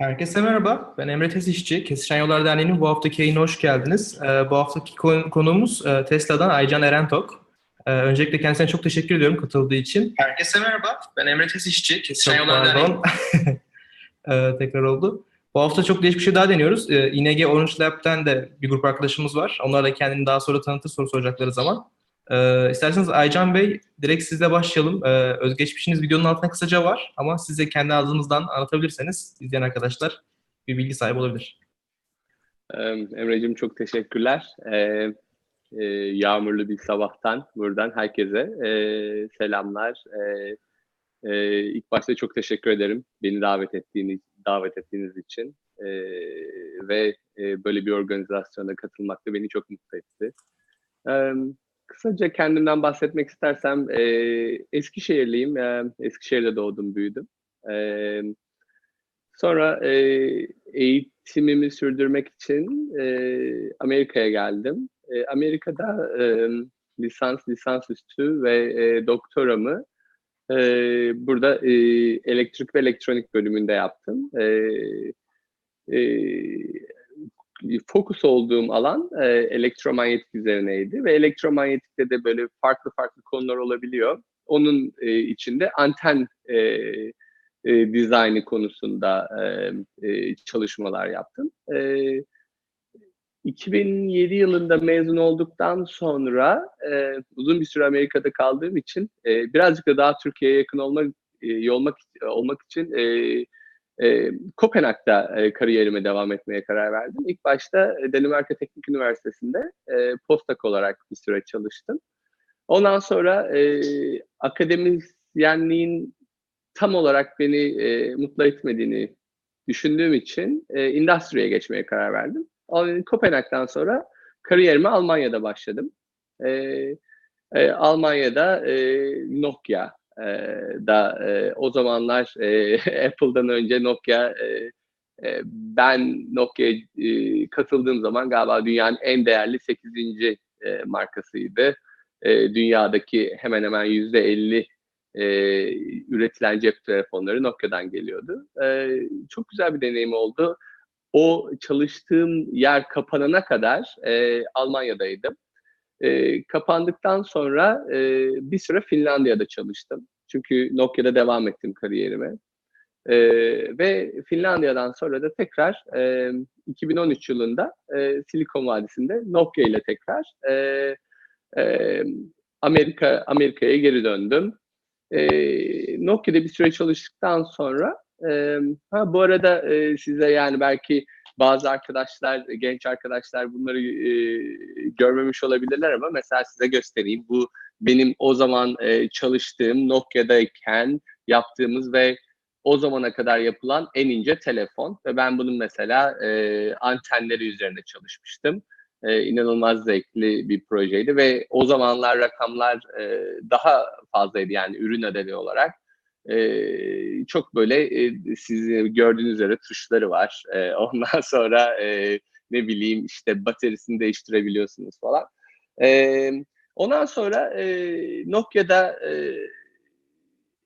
Herkese merhaba. Ben Emre Tesişçi. Kesişen Yollar Derneği'nin bu haftaki yayına hoş geldiniz. Ee, bu haftaki konu- konuğumuz e, Tesla'dan Aycan Erentok. Ee, öncelikle kendisine çok teşekkür ediyorum katıldığı için. Herkese merhaba. Ben Emre Tesişçi. Kesişen Çok Yollar Derneği. pardon. Ee, tekrar oldu. Bu hafta çok değişik bir şey daha deniyoruz. Ee, ING Orange Lab'den de bir grup arkadaşımız var. Onlar da kendini daha sonra tanıtır soru soracakları zaman. Ee, isterseniz Aycan Bey direkt sizle başlayalım. Ee, özgeçmişiniz videonun altında kısaca var ama siz kendi ağzınızdan anlatabilirseniz izleyen arkadaşlar bir bilgi sahibi olabilir. Ee, Emre'cim çok teşekkürler. Ee, e, yağmurlu bir sabahtan buradan herkese e, selamlar. Ee, e, ilk başta çok teşekkür ederim beni davet ettiğiniz davet ettiğiniz için Ee, ve e, böyle bir organizasyona katılmak da beni çok mutlu etti. Ee, kısaca kendimden bahsetmek istersem e, Eskişehirliyim. E, Eskişehir'de doğdum, büyüdüm. E, sonra e, eğitimimi sürdürmek için e, Amerika'ya geldim. E, Amerika'da e, lisans, lisansüstü ve e, doktoramı e, burada e, elektrik ve elektronik bölümünde yaptım. E, e, fokus olduğum alan e, elektromanyetik üzerineydi ve elektromanyetikte de böyle farklı farklı konular olabiliyor. Onun e, içinde anten e, e, dizaynı konusunda e, e, çalışmalar yaptım. E, 2007 yılında mezun olduktan sonra e, uzun bir süre Amerika'da kaldığım için e, birazcık da daha Türkiye'ye yakın olmak e, olmak olmak için e, e, Kopenhag'da e, kariyerime devam etmeye karar verdim. İlk başta e, Danimarka Teknik Üniversitesi'nde e, postdoc olarak bir süre çalıştım. Ondan sonra e, akademisyenliğin tam olarak beni e, mutlu etmediğini düşündüğüm için e, endüstriye geçmeye karar verdim. Kopenhag'dan sonra kariyerime Almanya'da başladım. E, e, Almanya'da e, Nokia e, da e, o zamanlar e, Apple'dan önce Nokia e, e, ben Nokia'ya e, katıldığım zaman galiba dünyanın en değerli 8. E, markasıydı. E, dünyadaki hemen hemen %50 e, üretilen cep telefonları Nokia'dan geliyordu. E, çok güzel bir deneyim oldu. O çalıştığım yer kapanana kadar e, Almanya'daydım. E, kapandıktan sonra e, bir süre Finlandiya'da çalıştım. Çünkü Nokia'da devam ettim kariyerime. E, ve Finlandiya'dan sonra da tekrar e, 2013 yılında e, Silikon Vadisi'nde Nokia ile tekrar e, e, Amerika Amerika'ya geri döndüm. E, Nokia'da bir süre çalıştıktan sonra e, ha bu arada e, size yani belki bazı arkadaşlar, genç arkadaşlar bunları e, görmemiş olabilirler ama mesela size göstereyim. Bu benim o zaman e, çalıştığım Nokia'dayken yaptığımız ve o zamana kadar yapılan en ince telefon ve ben bunun mesela e, antenleri üzerine çalışmıştım. E, inanılmaz zevkli bir projeydi ve o zamanlar rakamlar e, daha fazlaydı yani ürün adedi olarak. Ee, çok böyle e, sizin gördüğünüz üzere tuşları var. E, ondan sonra e, ne bileyim işte bataryasını değiştirebiliyorsunuz falan. E, ondan sonra e, Nokia'da e,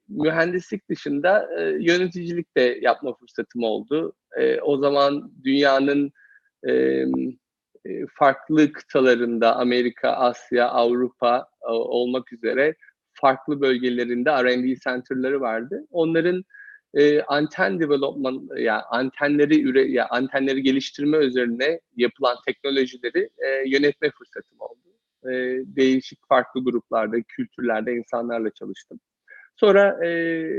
mühendislik dışında e, yöneticilik de yapma fırsatım oldu. E, o zaman dünyanın e, farklı kıtalarında Amerika, Asya, Avrupa e, olmak üzere farklı bölgelerinde R&D center'ları vardı. Onların e, anten development ya yani antenleri üre ya yani antenleri geliştirme üzerine yapılan teknolojileri e, yönetme fırsatım oldu. E, değişik farklı gruplarda, kültürlerde insanlarla çalıştım. Sonra e,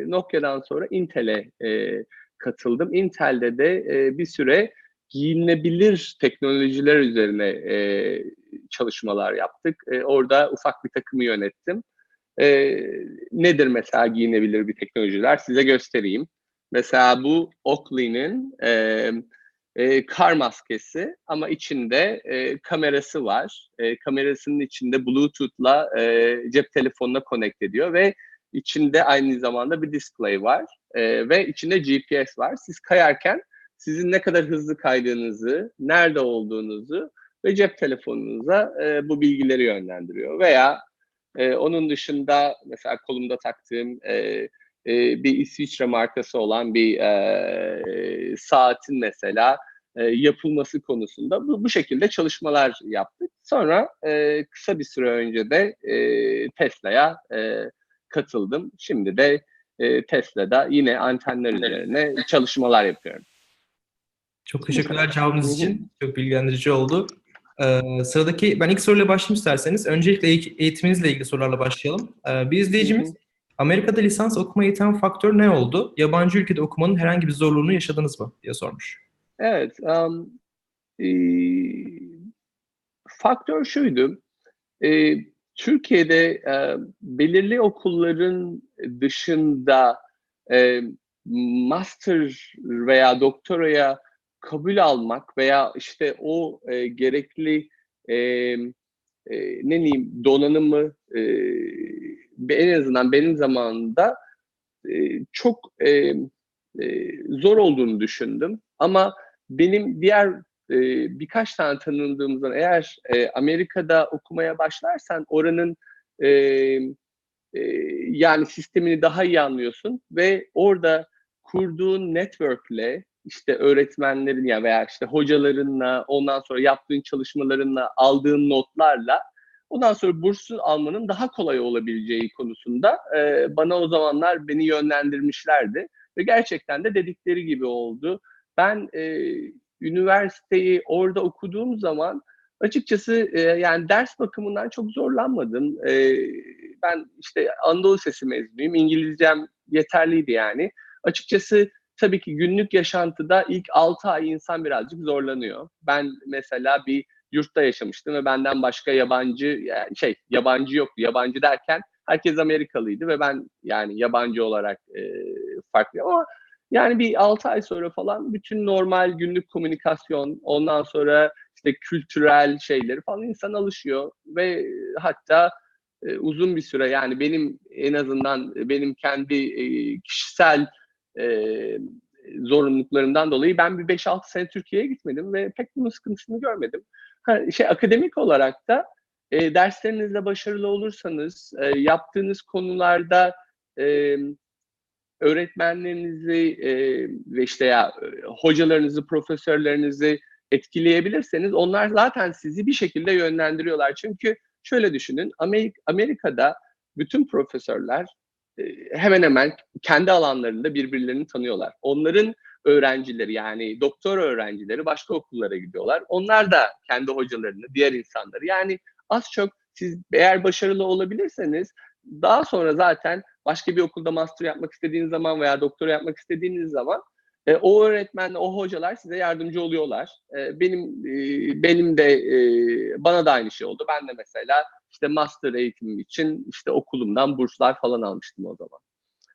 Nokia'dan sonra Intel'e e, katıldım. Intel'de de e, bir süre giyinebilir teknolojiler üzerine e, çalışmalar yaptık. E, orada ufak bir takımı yönettim. E, nedir mesela giyinebilir bir teknolojiler? Size göstereyim. Mesela bu Oakley'nin e, e, kar maskesi ama içinde e, kamerası var. E, kamerasının içinde Bluetooth'la e, cep telefonuna connect ediyor ve içinde aynı zamanda bir display var e, ve içinde GPS var. Siz kayarken sizin ne kadar hızlı kaydığınızı, nerede olduğunuzu ve cep telefonunuza e, bu bilgileri yönlendiriyor. Veya e, onun dışında mesela kolumda taktığım e, e, bir İsviçre markası olan bir e, saatin mesela e, yapılması konusunda bu, bu şekilde çalışmalar yaptık. Sonra e, kısa bir süre önce de e, Tesla'ya e, katıldım. Şimdi de e, Tesla'da yine antenler üzerine çalışmalar yapıyorum. Çok teşekkürler cevabınız için. Çok bilgilendirici oldu. Ee, sıradaki, ben ilk soruyla başlayayım isterseniz. Öncelikle eğitiminizle ilgili sorularla başlayalım. Ee, bir izleyicimiz, Amerika'da lisans okuma iten faktör ne oldu? Yabancı ülkede okumanın herhangi bir zorluğunu yaşadınız mı? diye sormuş. Evet. Um, e, faktör şuydu. E, Türkiye'de e, belirli okulların dışında e, master veya doktoraya kabul almak veya işte o e, gerekli e, e, ne diyeyim donanımı e, en azından benim zamanımda e, çok e, e, zor olduğunu düşündüm. Ama benim diğer e, birkaç tane tanıdığımızdan eğer e, Amerika'da okumaya başlarsan oranın e, e, yani sistemini daha iyi anlıyorsun ve orada kurduğun networkle işte öğretmenlerin ya veya işte hocalarınla ondan sonra yaptığın çalışmalarınla aldığın notlarla ondan sonra bursu almanın daha kolay olabileceği konusunda e, bana o zamanlar beni yönlendirmişlerdi ve gerçekten de dedikleri gibi oldu. Ben e, üniversiteyi orada okuduğum zaman açıkçası e, yani ders bakımından çok zorlanmadım. E, ben işte Anadolu Sesi mezunuyum. İngilizcem yeterliydi yani. Açıkçası tabii ki günlük yaşantıda ilk 6 ay insan birazcık zorlanıyor. Ben mesela bir yurtta yaşamıştım ve benden başka yabancı yani şey yabancı yoktu. Yabancı derken herkes Amerikalıydı ve ben yani yabancı olarak e, farklı ama yani bir 6 ay sonra falan bütün normal günlük komünikasyon, ondan sonra işte kültürel şeyleri falan insan alışıyor ve hatta e, uzun bir süre yani benim en azından benim kendi e, kişisel e, zorunluluklarımdan dolayı ben bir 5-6 sene Türkiye'ye gitmedim ve pek bunun sıkıntısını görmedim. Ha, şey akademik olarak da e, derslerinizde başarılı olursanız, e, yaptığınız konularda e, öğretmenlerinizi e, ve işte ya hocalarınızı, profesörlerinizi etkileyebilirseniz onlar zaten sizi bir şekilde yönlendiriyorlar. Çünkü şöyle düşünün, Amerik Amerika'da bütün profesörler hemen hemen kendi alanlarında birbirlerini tanıyorlar. Onların öğrencileri yani doktor öğrencileri başka okullara gidiyorlar. Onlar da kendi hocalarını, diğer insanları yani az çok siz eğer başarılı olabilirseniz daha sonra zaten başka bir okulda master yapmak istediğiniz zaman veya doktora yapmak istediğiniz zaman e, o öğretmen, o hocalar size yardımcı oluyorlar. E, benim e, benim de e, bana da aynı şey oldu. Ben de mesela işte master eğitimim için işte okulumdan burslar falan almıştım o zaman.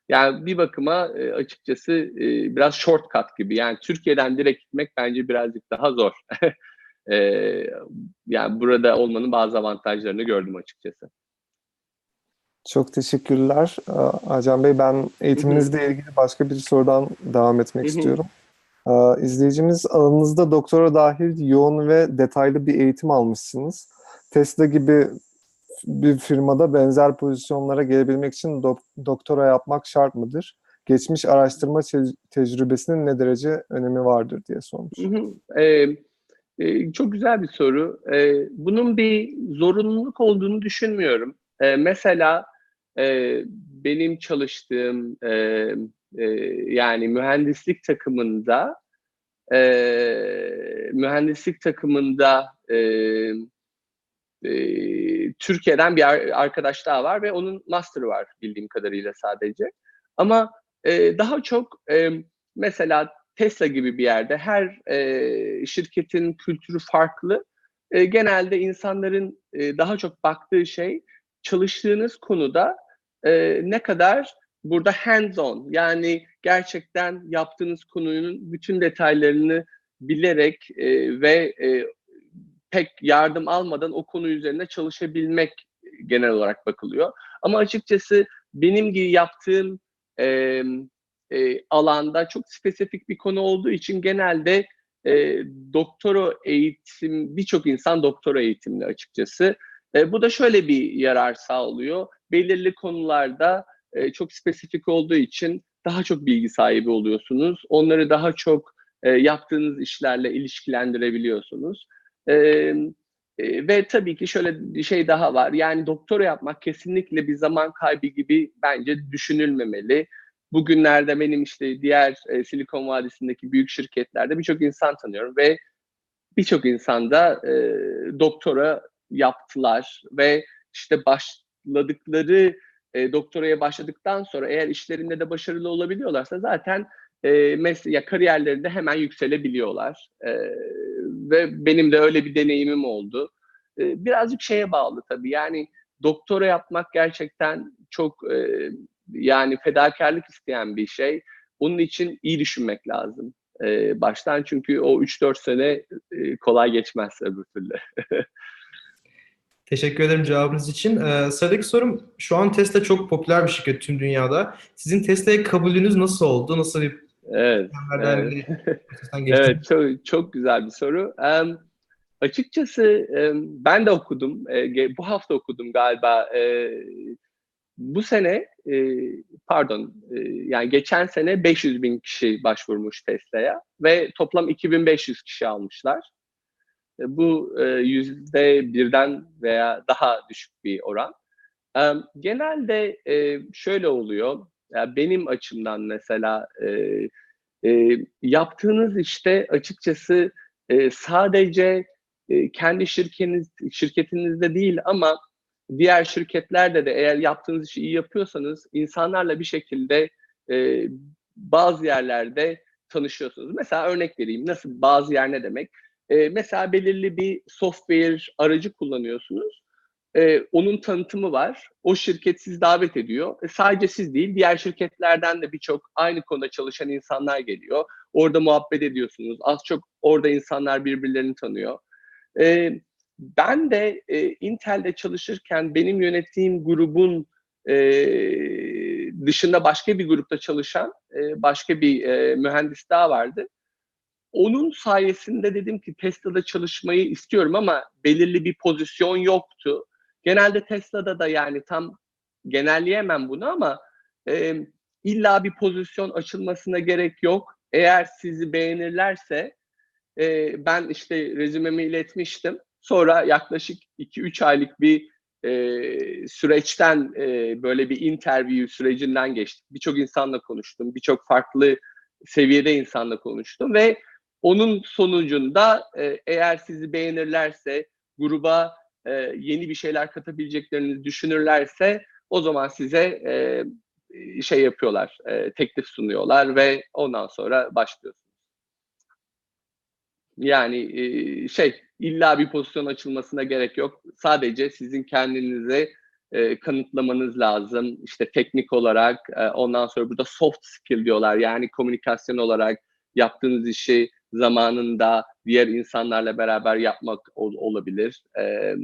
Yani bir bakıma e, açıkçası e, biraz shortcut gibi. Yani Türkiye'den direkt gitmek bence birazcık daha zor. e, yani burada olmanın bazı avantajlarını gördüm açıkçası. Çok teşekkürler. Acan Bey ben eğitiminizle ilgili başka bir sorudan devam etmek istiyorum. İzleyicimiz alanınızda doktora dahil yoğun ve detaylı bir eğitim almışsınız. Tesla gibi bir firmada benzer pozisyonlara gelebilmek için dok- doktora yapmak şart mıdır? Geçmiş araştırma te- tecrübesinin ne derece önemi vardır diye sormuş. Hı hı. Ee, e, çok güzel bir soru. Ee, bunun bir zorunluluk olduğunu düşünmüyorum. Ee, mesela e, benim çalıştığım e, e, yani mühendislik takımında e, mühendislik takımında e, e, Türkiye'den bir arkadaş daha var ve onun master'ı var bildiğim kadarıyla sadece. Ama e, daha çok e, mesela Tesla gibi bir yerde her e, şirketin kültürü farklı. E, genelde insanların e, daha çok baktığı şey çalıştığınız konuda e, ne kadar burada hands on yani gerçekten yaptığınız konunun bütün detaylarını bilerek e, ve e, pek yardım almadan o konu üzerine çalışabilmek genel olarak bakılıyor. Ama açıkçası benim gibi yaptığım e, e, alanda çok spesifik bir konu olduğu için genelde e, doktora eğitim, birçok insan doktora eğitimli açıkçası. E, bu da şöyle bir yarar sağlıyor. Belirli konularda e, çok spesifik olduğu için daha çok bilgi sahibi oluyorsunuz. Onları daha çok e, yaptığınız işlerle ilişkilendirebiliyorsunuz. E, ve tabii ki şöyle bir şey daha var. Yani doktora yapmak kesinlikle bir zaman kaybı gibi bence düşünülmemeli. Bugünlerde benim işte diğer e, Silikon Vadisi'ndeki büyük şirketlerde birçok insan tanıyorum ve birçok insan da e, doktora yaptılar ve işte başladıkları e, doktoraya başladıktan sonra eğer işlerinde de başarılı olabiliyorlarsa zaten e, mes- ya kariyerlerinde hemen yükselebiliyorlar. E, ve benim de öyle bir deneyimim oldu. E, birazcık şeye bağlı tabii. Yani doktora yapmak gerçekten çok e, yani fedakarlık isteyen bir şey. Onun için iyi düşünmek lazım e, baştan çünkü o 3-4 sene e, kolay geçmez öbür türlü. Teşekkür ederim cevabınız için. Ee, sıradaki sorum, şu an Tesla çok popüler bir şirket tüm dünyada. Sizin Tesla'ya kabulünüz nasıl oldu? Nasıl bir Evet. evet. evet çok, çok güzel bir soru. Um, açıkçası um, ben de okudum. E, bu hafta okudum galiba. E, bu sene e, pardon e, yani geçen sene 500 bin kişi başvurmuş Tesla'ya ve toplam 2500 kişi almışlar. E, bu e, yüzde birden veya daha düşük bir oran. E, genelde e, şöyle oluyor. Yani benim açımdan mesela e, e, yaptığınız işte açıkçası e, sadece e, kendi şirketiniz, şirketinizde değil ama diğer şirketlerde de eğer yaptığınız işi iyi yapıyorsanız insanlarla bir şekilde e, bazı yerlerde tanışıyorsunuz. Mesela örnek vereyim. Nasıl bazı yer ne demek? E, mesela belirli bir software aracı kullanıyorsunuz. E, onun tanıtımı var. O şirket sizi davet ediyor. E, sadece siz değil, diğer şirketlerden de birçok aynı konuda çalışan insanlar geliyor. Orada muhabbet ediyorsunuz. Az çok orada insanlar birbirlerini tanıyor. E, ben de e, Intel'de çalışırken benim yönettiğim grubun e, dışında başka bir grupta çalışan e, başka bir e, mühendis daha vardı. Onun sayesinde dedim ki Tesla'da çalışmayı istiyorum ama belirli bir pozisyon yoktu. Genelde Tesla'da da yani tam genelleyemem bunu ama e, illa bir pozisyon açılmasına gerek yok. Eğer sizi beğenirlerse e, ben işte rezümemi iletmiştim Sonra yaklaşık 2-3 aylık bir e, süreçten e, böyle bir interview sürecinden geçtik. Birçok insanla konuştum. Birçok farklı seviyede insanla konuştum ve onun sonucunda e, eğer sizi beğenirlerse, gruba e, yeni bir şeyler katabileceklerini düşünürlerse o zaman size e, şey yapıyorlar, e, teklif sunuyorlar ve ondan sonra başlıyorsunuz. Yani e, şey illa bir pozisyon açılmasına gerek yok. Sadece sizin kendinize e, kanıtlamanız lazım. İşte teknik olarak e, ondan sonra burada soft skill diyorlar. Yani komünikasyon olarak yaptığınız işi zamanında diğer insanlarla beraber yapmak ol, olabilir. E,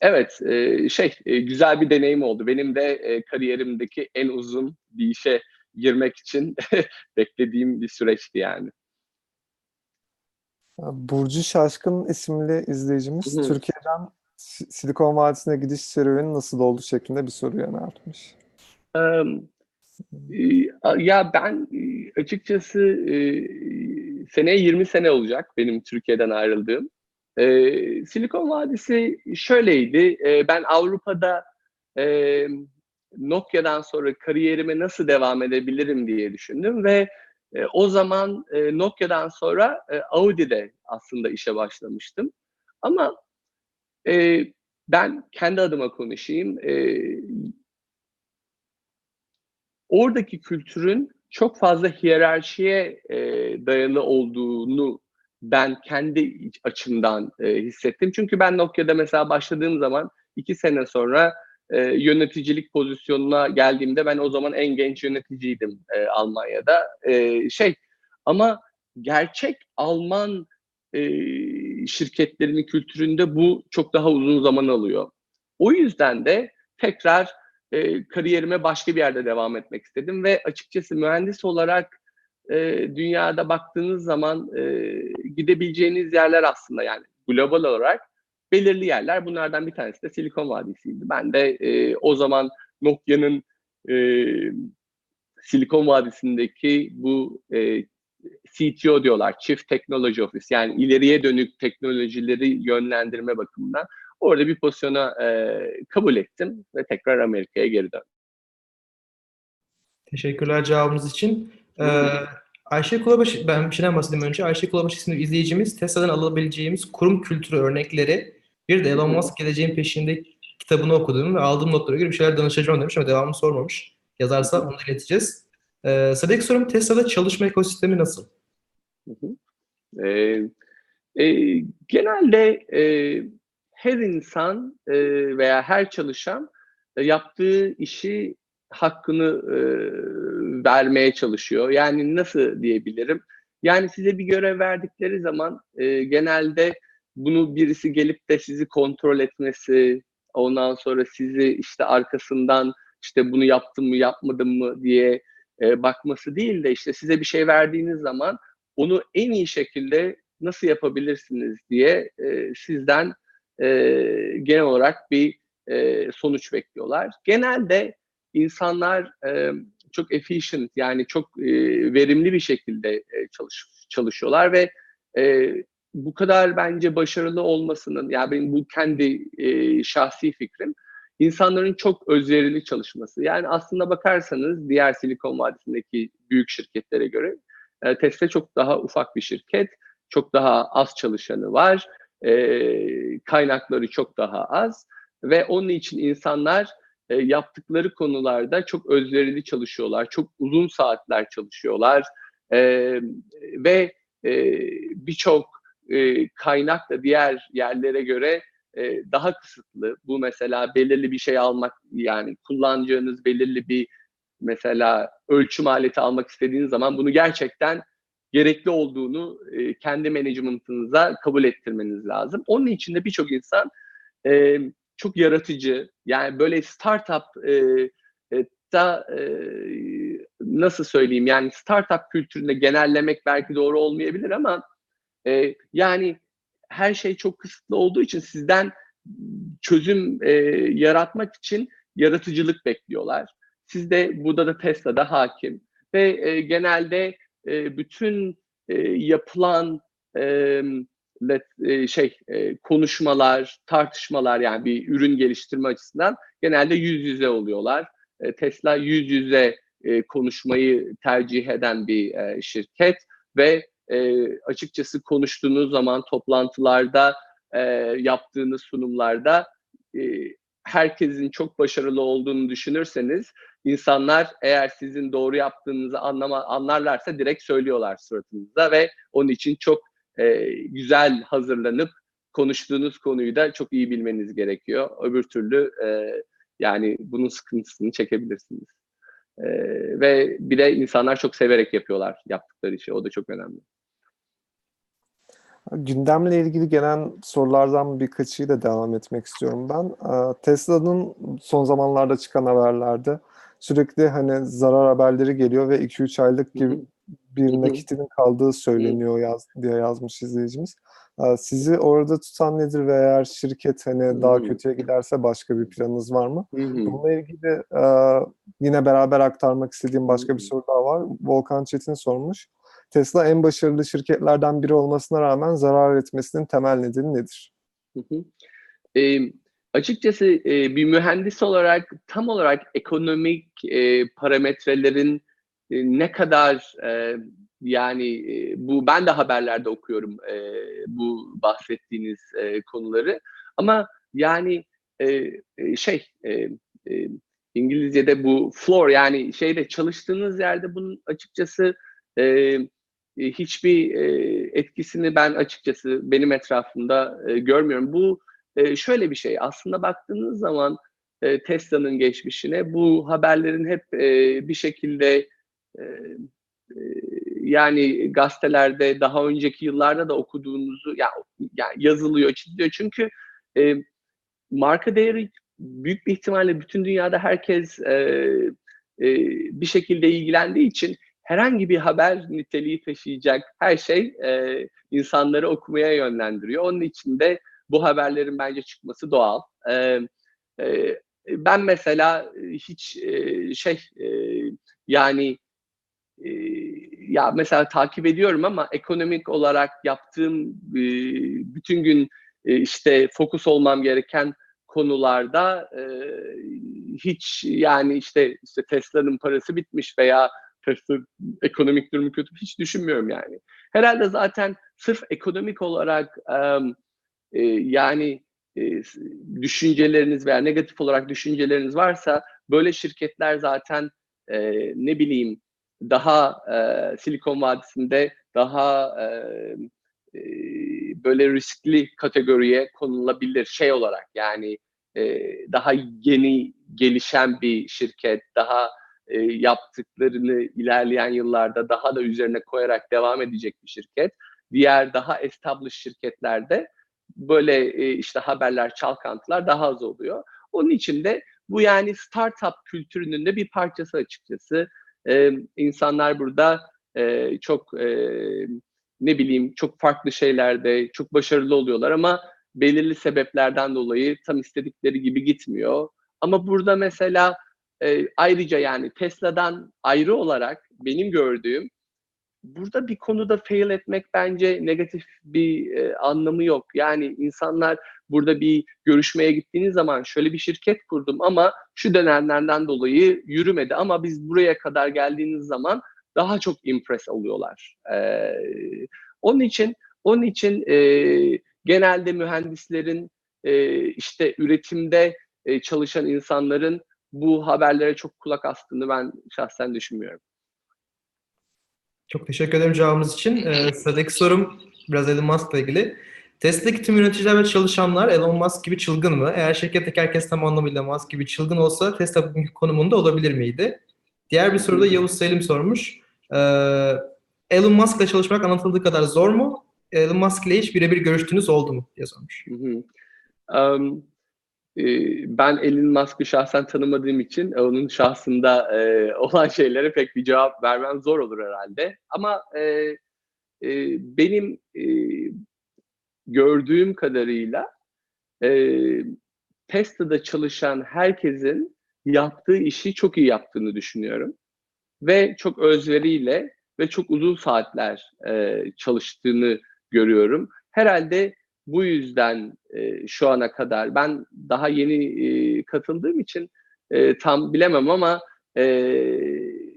evet e, şey e, güzel bir deneyim oldu. Benim de e, kariyerimdeki en uzun bir işe girmek için beklediğim bir süreçti yani. Burcu Şaşkın isimli izleyicimiz Hı hı. Türkiye'den Silikon Vadisi'ne gidiş serüveni nasıl oldu şeklinde bir soru yöneltmiş. Um, ya ben açıkçası seneye 20 sene olacak benim Türkiye'den ayrıldığım. Silikon Vadisi şöyleydi. Ben Avrupa'da Nokia'dan sonra kariyerime nasıl devam edebilirim diye düşündüm ve e, o zaman e, Nokia'dan sonra e, Audi'de aslında işe başlamıştım. Ama e, ben kendi adıma konuşayım. E, oradaki kültürün çok fazla hiyerarşiye e, dayalı olduğunu ben kendi açımdan e, hissettim. Çünkü ben Nokia'da mesela başladığım zaman iki sene sonra e, yöneticilik pozisyonuna geldiğimde ben o zaman en genç yöneticiydim e, Almanya'da. E, şey ama gerçek Alman e, şirketlerinin kültüründe bu çok daha uzun zaman alıyor. O yüzden de tekrar e, kariyerime başka bir yerde devam etmek istedim ve açıkçası mühendis olarak e, dünyada baktığınız zaman e, gidebileceğiniz yerler aslında yani global olarak belirli yerler. Bunlardan bir tanesi de Silikon Vadisi'ydi. Ben de e, o zaman Nokia'nın e, Silikon Vadisi'ndeki bu e, CTO diyorlar, Chief Technology Office yani ileriye dönük teknolojileri yönlendirme bakımından orada bir pozisyona e, kabul ettim ve tekrar Amerika'ya geri döndüm. Teşekkürler cevabınız için. Ee, Ayşe Kulabaş, ben bir şeyden bahsedeyim önce. Ayşe Kulabaş isimli izleyicimiz Tesla'dan alabileceğimiz kurum kültürü örnekleri bir de Elon Musk geleceğin peşinde kitabını okudum ve aldığım notlara göre bir şeyler danışacağım demiş ama devamını sormamış. Yazarsa onu ileteceğiz. Ee, sıradaki sorum Tesla'da çalışma ekosistemi nasıl? E, e, genelde e, her insan e, veya her çalışan e, yaptığı işi hakkını e, vermeye çalışıyor. Yani nasıl diyebilirim? Yani size bir görev verdikleri zaman e, genelde bunu birisi gelip de sizi kontrol etmesi, ondan sonra sizi işte arkasından işte bunu yaptım mı yapmadım mı diye e, bakması değil de işte size bir şey verdiğiniz zaman onu en iyi şekilde nasıl yapabilirsiniz diye e, sizden e, genel olarak bir e, sonuç bekliyorlar. Genelde insanlar e, çok efficient yani çok e, verimli bir şekilde e, çalış, çalışıyorlar ve e, bu kadar bence başarılı olmasının yani benim bu kendi e, şahsi fikrim insanların çok özverili çalışması. Yani aslında bakarsanız diğer Silikon Vadisi'ndeki büyük şirketlere göre e, Tesla çok daha ufak bir şirket, çok daha az çalışanı var, e, kaynakları çok daha az ve onun için insanlar e, yaptıkları konularda çok özverili çalışıyorlar, çok uzun saatler çalışıyorlar e, ve e, birçok e, kaynak da diğer yerlere göre e, daha kısıtlı. Bu mesela belirli bir şey almak yani kullanacağınız belirli bir mesela ölçüm aleti almak istediğiniz zaman bunu gerçekten gerekli olduğunu e, kendi management'ınıza kabul ettirmeniz lazım. Onun için de birçok insan e, çok yaratıcı yani böyle startup e, e, da e, nasıl söyleyeyim yani startup kültüründe genellemek belki doğru olmayabilir ama e, yani her şey çok kısıtlı olduğu için sizden çözüm e, yaratmak için yaratıcılık bekliyorlar. Siz de burada da Tesla'da hakim ve e, genelde e, bütün e, yapılan e, let, e, şey e, konuşmalar, tartışmalar yani bir ürün geliştirme açısından genelde yüz yüze oluyorlar. E, Tesla yüz yüze e, konuşmayı tercih eden bir e, şirket ve e, açıkçası konuştuğunuz zaman toplantılarda e, yaptığınız sunumlarda e, herkesin çok başarılı olduğunu düşünürseniz insanlar eğer sizin doğru yaptığınızı anlama, anlarlarsa direkt söylüyorlar suratınıza ve onun için çok e, güzel hazırlanıp konuştuğunuz konuyu da çok iyi bilmeniz gerekiyor. Öbür türlü e, yani bunun sıkıntısını çekebilirsiniz. E, ve bir de insanlar çok severek yapıyorlar yaptıkları işi. O da çok önemli. Gündemle ilgili gelen sorulardan birkaçıyla devam etmek istiyorum ben. Tesla'nın son zamanlarda çıkan haberlerde sürekli hani zarar haberleri geliyor ve 2-3 aylık gibi bir nakitinin kaldığı söyleniyor yaz, diye yazmış izleyicimiz. Sizi orada tutan nedir ve eğer şirket hani daha kötüye giderse başka bir planınız var mı? Bununla ilgili yine beraber aktarmak istediğim başka bir soru daha var. Volkan Çetin sormuş. Tesla en başarılı şirketlerden biri olmasına rağmen zarar etmesinin temel nedeni nedir? Hı hı. E, açıkçası e, bir mühendis olarak tam olarak ekonomik e, parametrelerin e, ne kadar e, yani e, bu ben de haberlerde okuyorum e, bu bahsettiğiniz e, konuları ama yani e, şey e, e, İngilizce'de bu floor yani şeyde çalıştığınız yerde bunun açıkçası e, hiçbir e, etkisini ben açıkçası benim etrafımda e, görmüyorum. Bu e, şöyle bir şey aslında baktığınız zaman e, Tesla'nın geçmişine bu haberlerin hep e, bir şekilde e, yani gazetelerde daha önceki yıllarda da okuduğunuzu ya yani yazılıyor, çiziliyor. Çünkü e, marka değeri büyük bir ihtimalle bütün dünyada herkes e, e, bir şekilde ilgilendiği için herhangi bir haber niteliği taşıyacak her şey e, insanları okumaya yönlendiriyor. Onun için de bu haberlerin bence çıkması doğal. E, e, ben mesela hiç e, şey e, yani e, ya mesela takip ediyorum ama ekonomik olarak yaptığım e, bütün gün e, işte fokus olmam gereken konularda e, hiç yani işte işte Tesla'nın parası bitmiş veya Tesla ekonomik durumu kötü hiç düşünmüyorum yani. Herhalde zaten sırf ekonomik olarak e, yani e, düşünceleriniz veya negatif olarak düşünceleriniz varsa böyle şirketler zaten e, ne bileyim daha e, Silikon Vadisi'nde daha e, e, böyle riskli kategoriye konulabilir şey olarak yani e, daha yeni gelişen bir şirket daha e, yaptıklarını ilerleyen yıllarda daha da üzerine koyarak devam edecek bir şirket. Diğer daha established şirketlerde böyle e, işte haberler, çalkantılar daha az oluyor. Onun için de bu yani startup kültürünün de bir parçası açıkçası. E, insanlar burada e, çok e, ne bileyim çok farklı şeylerde çok başarılı oluyorlar ama belirli sebeplerden dolayı tam istedikleri gibi gitmiyor. Ama burada mesela e, ayrıca yani Tesla'dan ayrı olarak benim gördüğüm burada bir konuda fail etmek bence negatif bir e, anlamı yok. Yani insanlar burada bir görüşmeye gittiğiniz zaman şöyle bir şirket kurdum ama şu nedenlerden dolayı yürümedi ama biz buraya kadar geldiğiniz zaman daha çok impress oluyorlar. E, onun için onun için e, genelde mühendislerin e, işte üretimde e, çalışan insanların bu haberlere çok kulak astığını ben şahsen düşünmüyorum. Çok teşekkür ederim cevabınız için. Ee, sıradaki sorum biraz Elon Musk'la ilgili. Tesla'daki tüm yöneticiler ve çalışanlar Elon Musk gibi çılgın mı? Eğer şirketteki herkes tam anlamıyla Musk gibi çılgın olsa Tesla bugünkü konumunda olabilir miydi? Diğer bir soruda Yavuz Selim sormuş. Ee, Elon Musk'la çalışmak anlatıldığı kadar zor mu? Elon Musk ile hiç birebir görüştüğünüz oldu mu diye sormuş. Hı hı. Um, ben Elon Musk'ı şahsen tanımadığım için onun şahsında e, olan şeylere pek bir cevap vermem zor olur herhalde. Ama e, e, benim e, gördüğüm kadarıyla e, Tesla'da çalışan herkesin yaptığı işi çok iyi yaptığını düşünüyorum. Ve çok özveriyle ve çok uzun saatler e, çalıştığını görüyorum. Herhalde bu yüzden e, şu ana kadar ben daha yeni e, katıldığım için e, tam bilemem ama e,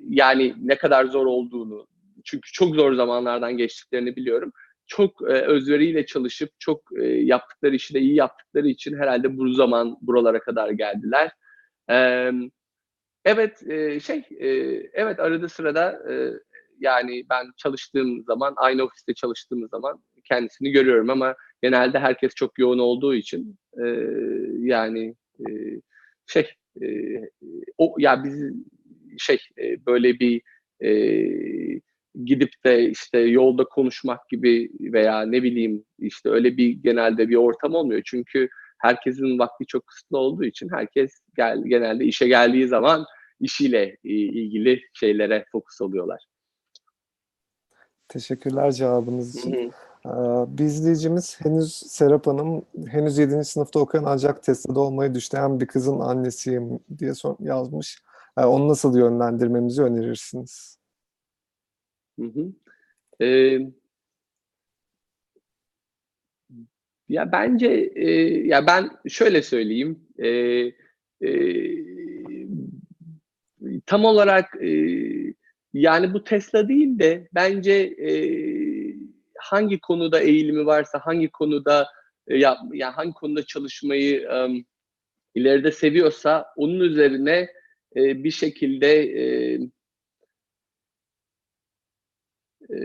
yani ne kadar zor olduğunu çünkü çok zor zamanlardan geçtiklerini biliyorum. Çok e, özveriyle çalışıp çok e, yaptıkları işi de iyi yaptıkları için herhalde bu zaman buralara kadar geldiler. E, evet e, şey e, evet arada sırada e, yani ben çalıştığım zaman aynı ofiste çalıştığım zaman kendisini görüyorum ama genelde herkes çok yoğun olduğu için e, yani e, şey e, o ya biz şey e, böyle bir e, gidip de işte yolda konuşmak gibi veya ne bileyim işte öyle bir genelde bir ortam olmuyor. Çünkü herkesin vakti çok kısıtlı olduğu için herkes gel, genelde işe geldiği zaman işiyle ilgili şeylere fokus oluyorlar. Teşekkürler cevabınız için. Hı hı. Bir izleyicimiz henüz Serap Hanım henüz 7. sınıfta okuyan ancak Tesla'da olmayı düşünen bir kızın annesiyim diye yazmış. Onu nasıl yönlendirmemizi önerirsiniz? Hı hı. Ee, ya bence e, ya ben şöyle söyleyeyim. E, e, tam olarak e, yani bu Tesla değil de bence e, hangi konuda eğilimi varsa, hangi konuda e, ya yani hangi konuda çalışmayı um, ileride seviyorsa onun üzerine e, bir şekilde e, e,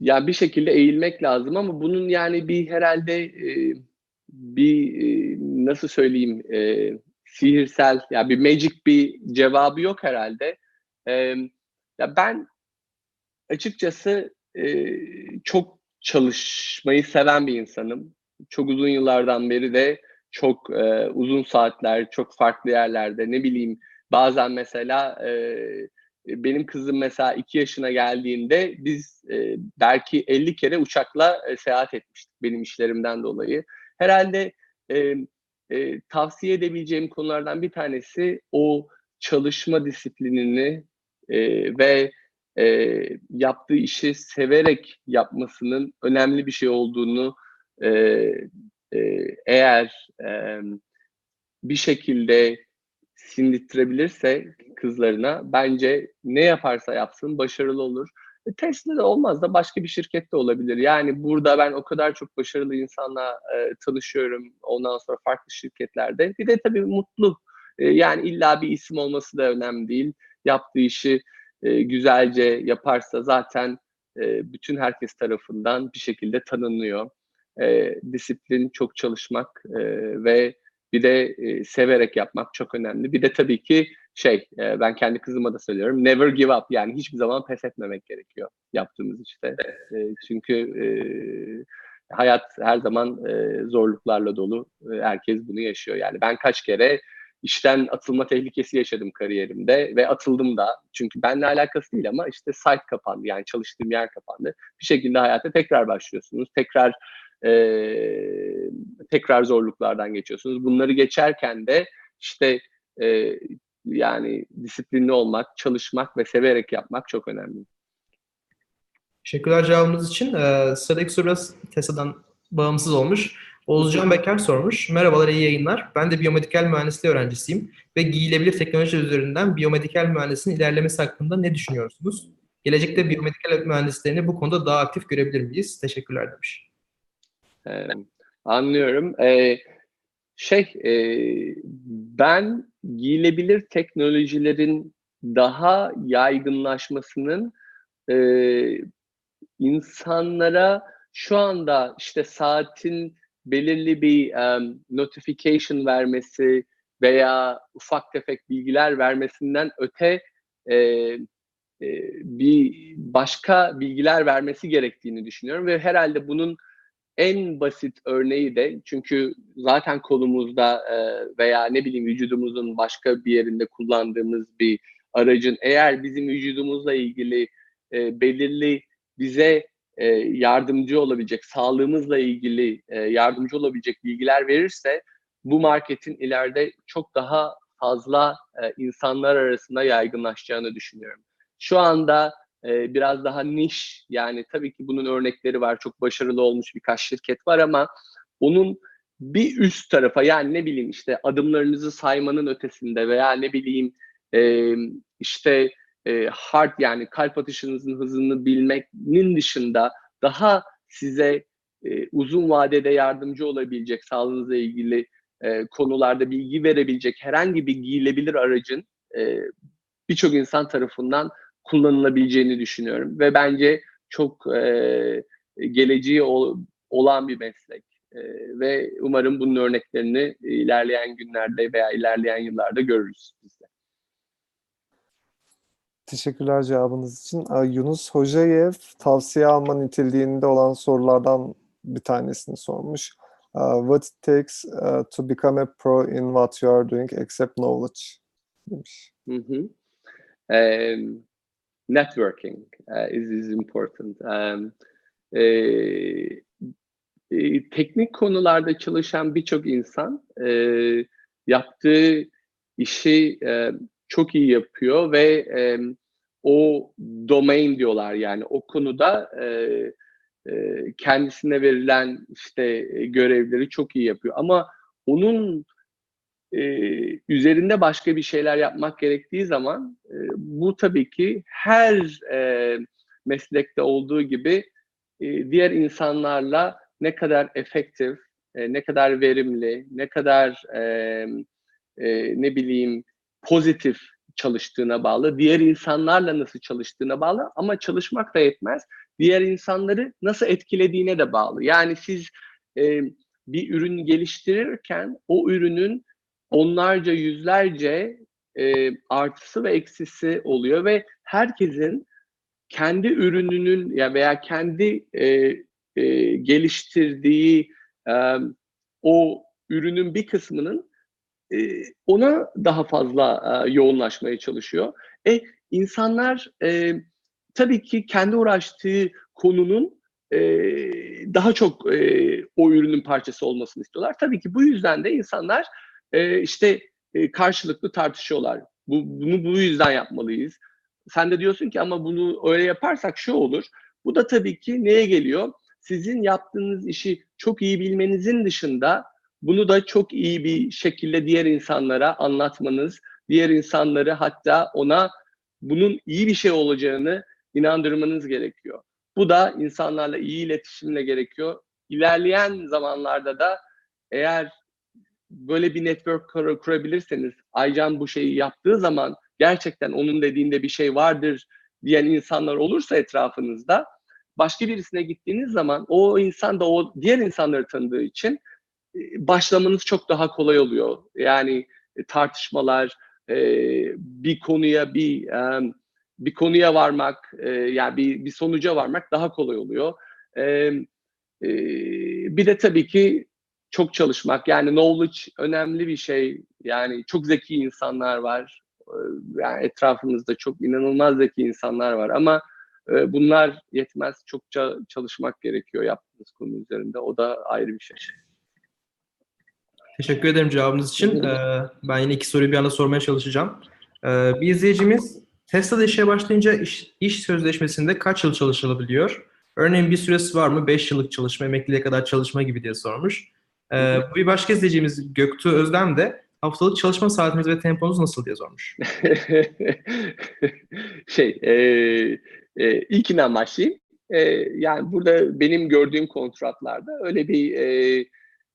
ya bir şekilde eğilmek lazım ama bunun yani bir herhalde e, bir e, nasıl söyleyeyim e, sihirsel ya yani bir magic bir cevabı yok herhalde. E, ya ben açıkçası e, çok çalışmayı seven bir insanım. Çok uzun yıllardan beri de çok e, uzun saatler, çok farklı yerlerde ne bileyim bazen mesela e, benim kızım mesela iki yaşına geldiğinde biz e, belki 50 kere uçakla e, seyahat etmiştik benim işlerimden dolayı. Herhalde e, e, tavsiye edebileceğim konulardan bir tanesi o çalışma disiplinini e, ve e, yaptığı işi severek yapmasının önemli bir şey olduğunu e, e, eğer e, bir şekilde sindirttirebilirse kızlarına bence ne yaparsa yapsın başarılı olur. E, Tesla'da olmaz da başka bir şirkette olabilir. Yani burada ben o kadar çok başarılı insanla e, tanışıyorum ondan sonra farklı şirketlerde. Bir de tabii mutlu. E, yani illa bir isim olması da önemli değil. Yaptığı işi e, güzelce yaparsa zaten e, bütün herkes tarafından bir şekilde tanınıyor. E, disiplin, çok çalışmak ve bir de severek yapmak çok önemli. Bir de tabii ki şey, ben kendi kızıma da söylüyorum, never give up. Yani hiçbir zaman pes etmemek gerekiyor yaptığımız işte. Çünkü hayat her zaman zorluklarla dolu. Herkes bunu yaşıyor. Yani ben kaç kere işten atılma tehlikesi yaşadım kariyerimde ve atıldım da. Çünkü benimle alakası değil ama işte site kapandı. Yani çalıştığım yer kapandı. Bir şekilde hayata tekrar başlıyorsunuz. Tekrar e, tekrar zorluklardan geçiyorsunuz. Bunları geçerken de işte e, yani disiplinli olmak, çalışmak ve severek yapmak çok önemli. Teşekkürler cevabınız için. Ee, sıradaki soru biraz Tesla'dan bağımsız olmuş. Oğuzcan Beker sormuş. Merhabalar, iyi yayınlar. Ben de biyomedikal mühendisliği öğrencisiyim ve giyilebilir teknoloji üzerinden biyomedikal mühendisliğin ilerlemesi hakkında ne düşünüyorsunuz? Gelecekte biyomedikal mühendislerini bu konuda daha aktif görebilir miyiz? Teşekkürler demiş. Ee, anlıyorum. Ee, şey, e, ben giyilebilir teknolojilerin daha yaygınlaşmasının e, insanlara şu anda işte saatin belirli bir um, notification vermesi veya ufak tefek bilgiler vermesinden öte e, e, bir başka bilgiler vermesi gerektiğini düşünüyorum ve herhalde bunun en basit örneği de çünkü zaten kolumuzda e, veya ne bileyim vücudumuzun başka bir yerinde kullandığımız bir aracın eğer bizim vücudumuzla ilgili e, belirli bize e, yardımcı olabilecek, sağlığımızla ilgili e, yardımcı olabilecek bilgiler verirse bu marketin ileride çok daha fazla e, insanlar arasında yaygınlaşacağını düşünüyorum. Şu anda e, biraz daha niş yani tabii ki bunun örnekleri var. Çok başarılı olmuş birkaç şirket var ama onun bir üst tarafa yani ne bileyim işte adımlarınızı saymanın ötesinde veya ne bileyim e, işte e, hard yani kalp atışınızın hızını bilmenin dışında daha size e, uzun vadede yardımcı olabilecek sağlığınızla ilgili e, konularda bilgi verebilecek herhangi bir giyilebilir aracın e, birçok insan tarafından kullanılabileceğini düşünüyorum ve bence çok e, geleceği ol, olan bir meslek e, ve umarım bunun örneklerini ilerleyen günlerde veya ilerleyen yıllarda görürüz biz de. Teşekkürler cevabınız için. Yunus Hocayev tavsiye alma niteliğinde olan sorulardan bir tanesini sormuş. What it takes to become a pro in what you are doing except knowledge demiş. Hı hı. Um, networking uh, is, is important. Um, e, e, teknik konularda çalışan birçok insan e, yaptığı işi e, çok iyi yapıyor ve e, o domain diyorlar yani o konuda e, e, kendisine verilen işte görevleri çok iyi yapıyor. Ama onun e, üzerinde başka bir şeyler yapmak gerektiği zaman e, bu tabii ki her e, meslekte olduğu gibi e, diğer insanlarla ne kadar efektif, e, ne kadar verimli, ne kadar e, e, ne bileyim pozitif çalıştığına bağlı, diğer insanlarla nasıl çalıştığına bağlı ama çalışmak da yetmez. Diğer insanları nasıl etkilediğine de bağlı. Yani siz e, bir ürün geliştirirken o ürünün onlarca, yüzlerce e, artısı ve eksisi oluyor ve herkesin kendi ürününün ya veya kendi e, e, geliştirdiği e, o ürünün bir kısmının e, ona daha fazla e, yoğunlaşmaya çalışıyor. E insanlar e, tabii ki kendi uğraştığı konunun e, daha çok e, o ürünün parçası olmasını istiyorlar. Tabii ki bu yüzden de insanlar e, işte e, karşılıklı tartışıyorlar. Bu, bunu bu yüzden yapmalıyız. Sen de diyorsun ki ama bunu öyle yaparsak şu olur. Bu da tabii ki neye geliyor? Sizin yaptığınız işi çok iyi bilmenizin dışında bunu da çok iyi bir şekilde diğer insanlara anlatmanız, diğer insanları hatta ona bunun iyi bir şey olacağını inandırmanız gerekiyor. Bu da insanlarla iyi iletişimle gerekiyor. İlerleyen zamanlarda da eğer böyle bir network kur- kurabilirseniz, Aycan bu şeyi yaptığı zaman gerçekten onun dediğinde bir şey vardır diyen insanlar olursa etrafınızda, başka birisine gittiğiniz zaman o insan da o diğer insanları tanıdığı için başlamanız çok daha kolay oluyor. Yani e, tartışmalar, e, bir konuya bir bir konuya varmak, e, yani bir, bir sonuca varmak daha kolay oluyor. Bir de tabii ki çok çalışmak, yani knowledge önemli bir şey. Yani çok zeki insanlar var. Yani etrafımızda çok inanılmaz zeki insanlar var ama bunlar yetmez. Çokça çalışmak gerekiyor yaptığınız konu üzerinde. O da ayrı bir şey. Teşekkür ederim cevabınız için. Ee, ben yine iki soruyu bir anda sormaya çalışacağım. Ee, bir izleyicimiz Tesla'da işe başlayınca iş, iş sözleşmesinde kaç yıl çalışılabiliyor? Örneğin bir süresi var mı? 5 yıllık çalışma, emekliliğe kadar çalışma gibi diye sormuş. Ee, bir başka izleyicimiz Göktuğ Özlem de haftalık çalışma saatiniz ve temponuz nasıl diye sormuş. şey, e, e, ilkinden başlayayım. E, yani burada benim gördüğüm kontratlarda öyle bir e,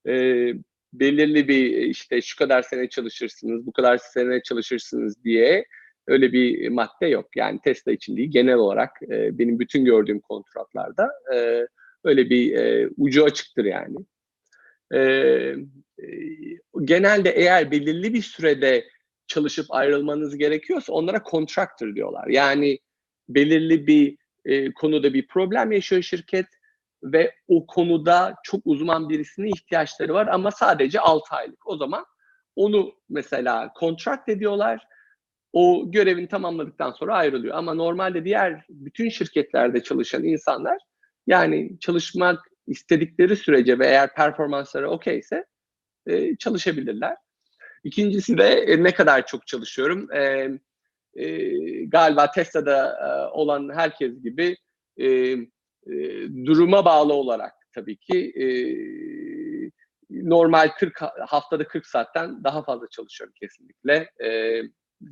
e, belirli bir işte şu kadar sene çalışırsınız, bu kadar sene çalışırsınız diye öyle bir madde yok. Yani Tesla için değil, genel olarak e, benim bütün gördüğüm kontratlarda e, öyle bir e, ucu açıktır yani. E, e, genelde eğer belirli bir sürede çalışıp ayrılmanız gerekiyorsa onlara contractor diyorlar. Yani belirli bir e, konuda bir problem yaşıyor şirket ve o konuda çok uzman birisine ihtiyaçları var ama sadece 6 aylık. O zaman onu mesela contract ediyorlar. O görevini tamamladıktan sonra ayrılıyor. Ama normalde diğer bütün şirketlerde çalışan insanlar yani çalışmak istedikleri sürece ve eğer performansları okeyse e, çalışabilirler. İkincisi de e, ne kadar çok çalışıyorum. E, e, galiba Tesla'da e, olan herkes gibi e, e, duruma bağlı olarak tabii ki e, normal 40 haftada 40 saatten daha fazla çalışıyorum kesinlikle. E,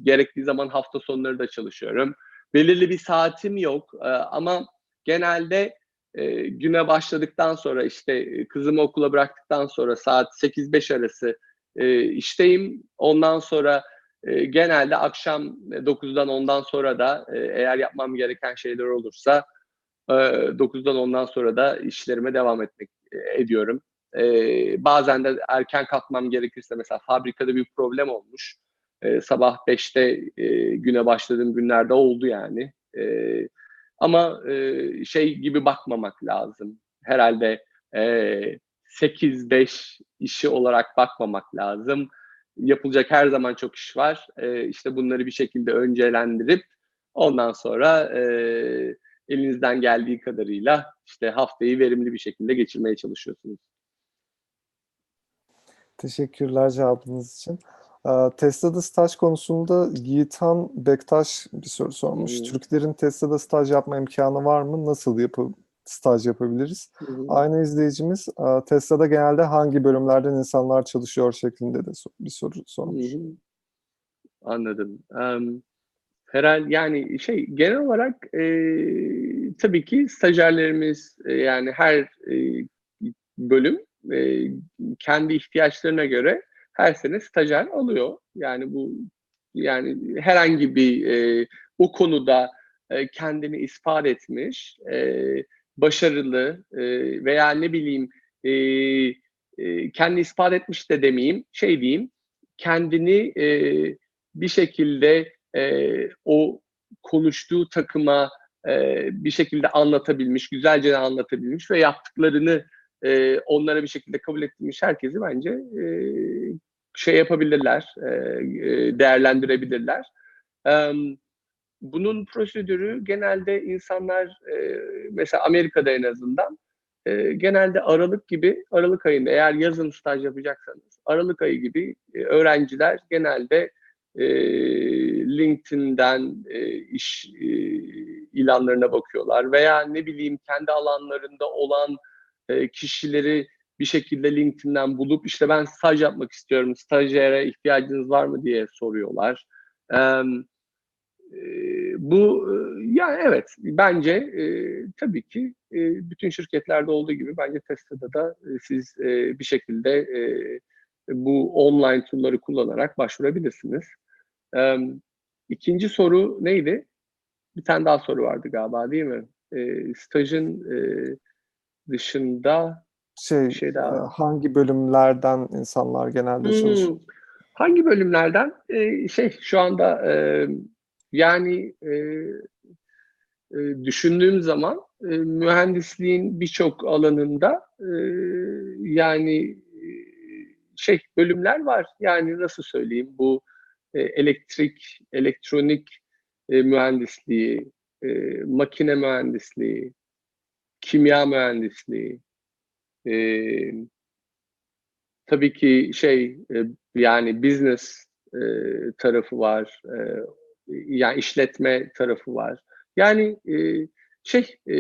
gerektiği zaman hafta sonları da çalışıyorum. Belirli bir saatim yok e, ama genelde e, güne başladıktan sonra işte kızımı okula bıraktıktan sonra saat 8-5 arası e, işteyim. Ondan sonra e, genelde akşam 9'dan 10'dan sonra da e, eğer yapmam gereken şeyler olursa e, 9'dan 10'dan sonra da işlerime devam etmek e, ediyorum. E, bazen de erken kalkmam gerekirse mesela fabrikada bir problem olmuş. E, sabah 5'te e, güne başladığım günlerde oldu yani. E, ama e, şey gibi bakmamak lazım. Herhalde e, 8-5 işi olarak bakmamak lazım. Yapılacak her zaman çok iş var. E, işte bunları bir şekilde öncelendirip ondan sonra e, elinizden geldiği kadarıyla işte haftayı verimli bir şekilde geçirmeye çalışıyorsunuz. Teşekkürler cevabınız için. Tesla'da staj konusunda Yiğitan Bektaş bir soru sormuş. Hmm. Türklerin Tesla'da staj yapma imkanı var mı? Nasıl yapı staj yapabiliriz? Hı-hı. Aynı izleyicimiz Tesla'da genelde hangi bölümlerden insanlar çalışıyor şeklinde de bir soru sormuş. Hı-hı. Anladım. Um, herhalde yani şey genel olarak e, tabii ki stajyerlerimiz e, yani her e, bölüm e, kendi ihtiyaçlarına göre her sene stajyer alıyor. Yani bu yani herhangi bir e, o konuda e, kendini ispat etmiş, e, başarılı e, veya ne bileyim e, e, kendini ispat etmiş de demeyeyim, şey diyeyim, kendini e, bir şekilde e, o konuştuğu takıma e, bir şekilde anlatabilmiş, güzelce anlatabilmiş ve yaptıklarını e, onlara bir şekilde kabul ettirmiş herkesi bence e, şey yapabilirler, e, değerlendirebilirler. E, bunun prosedürü genelde insanlar e, mesela Amerika'da en azından e, genelde Aralık gibi, Aralık ayında eğer yazın staj yapacaksanız, Aralık ayı gibi e, öğrenciler genelde e, LinkedIn'den e, iş e, ilanlarına bakıyorlar veya ne bileyim kendi alanlarında olan e, kişileri bir şekilde LinkedIn'den bulup işte ben staj yapmak istiyorum, stajyere ihtiyacınız var mı diye soruyorlar. E, e, bu e, yani evet bence e, tabii ki e, bütün şirketlerde olduğu gibi bence Tesla'da da e, siz e, bir şekilde e, bu online tool'ları kullanarak başvurabilirsiniz. E, ikinci soru neydi? Bir tane daha soru vardı galiba değil mi? E, stajın e, Şey, dışında bir şey daha. e, hangi bölümlerden insanlar genelde çalışıyor? Hmm. Hangi bölümlerden? Ee, şey şu anda e, yani e, e, düşündüğüm zaman e, mühendisliğin birçok alanında e, yani e, şey bölümler var. Yani nasıl söyleyeyim bu e, elektrik, elektronik e, mühendisliği, e, makine mühendisliği, kimya mühendisliği, e, tabii ki şey e, yani business e, tarafı var, e, yani işletme tarafı var. Yani e, şey e,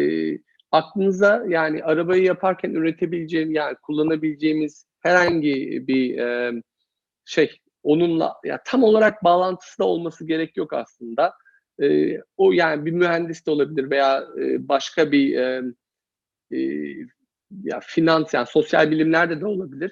aklınıza yani arabayı yaparken üretebileceğim yani kullanabileceğimiz herhangi bir e, şey onunla ya tam olarak bağlantısı da olması gerek yok aslında. E, o yani bir mühendis de olabilir veya e, başka bir e, e, ya finans yani sosyal bilimlerde de olabilir.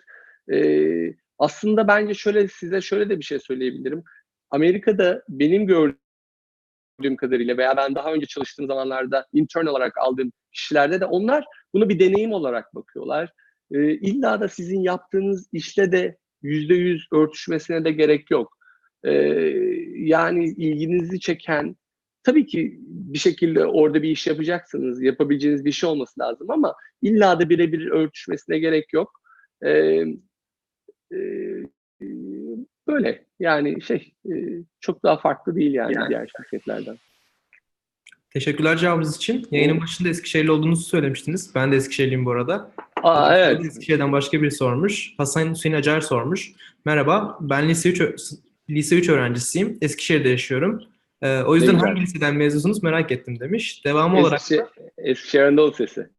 Ee, aslında bence şöyle size şöyle de bir şey söyleyebilirim. Amerika'da benim gördüğüm kadarıyla veya ben daha önce çalıştığım zamanlarda intern olarak aldığım kişilerde de onlar bunu bir deneyim olarak bakıyorlar. Ee, illa da sizin yaptığınız işte de yüzde yüz örtüşmesine de gerek yok. Ee, yani ilginizi çeken tabii ki bir şekilde orada bir iş yapacaksınız, yapabileceğiniz bir şey olması lazım ama illa da birebir örtüşmesine gerek yok. Ee, e, böyle yani şey e, çok daha farklı değil yani, Yani. diğer şirketlerden. Teşekkürler cevabınız için. Yayının başında Eskişehirli olduğunuzu söylemiştiniz. Ben de Eskişehirliyim bu arada. Aa evet. Eskişehir'den başka biri sormuş. Hasan Hüseyin Acar sormuş. Merhaba, ben lise 3, ö- lise 3 öğrencisiyim. Eskişehir'de yaşıyorum. Ee, o yüzden Ne güzel. hangi liseden mezunsunuz merak ettim demiş. Devamı olarak Eskişehir, Eskişehir Anadolu Sesi.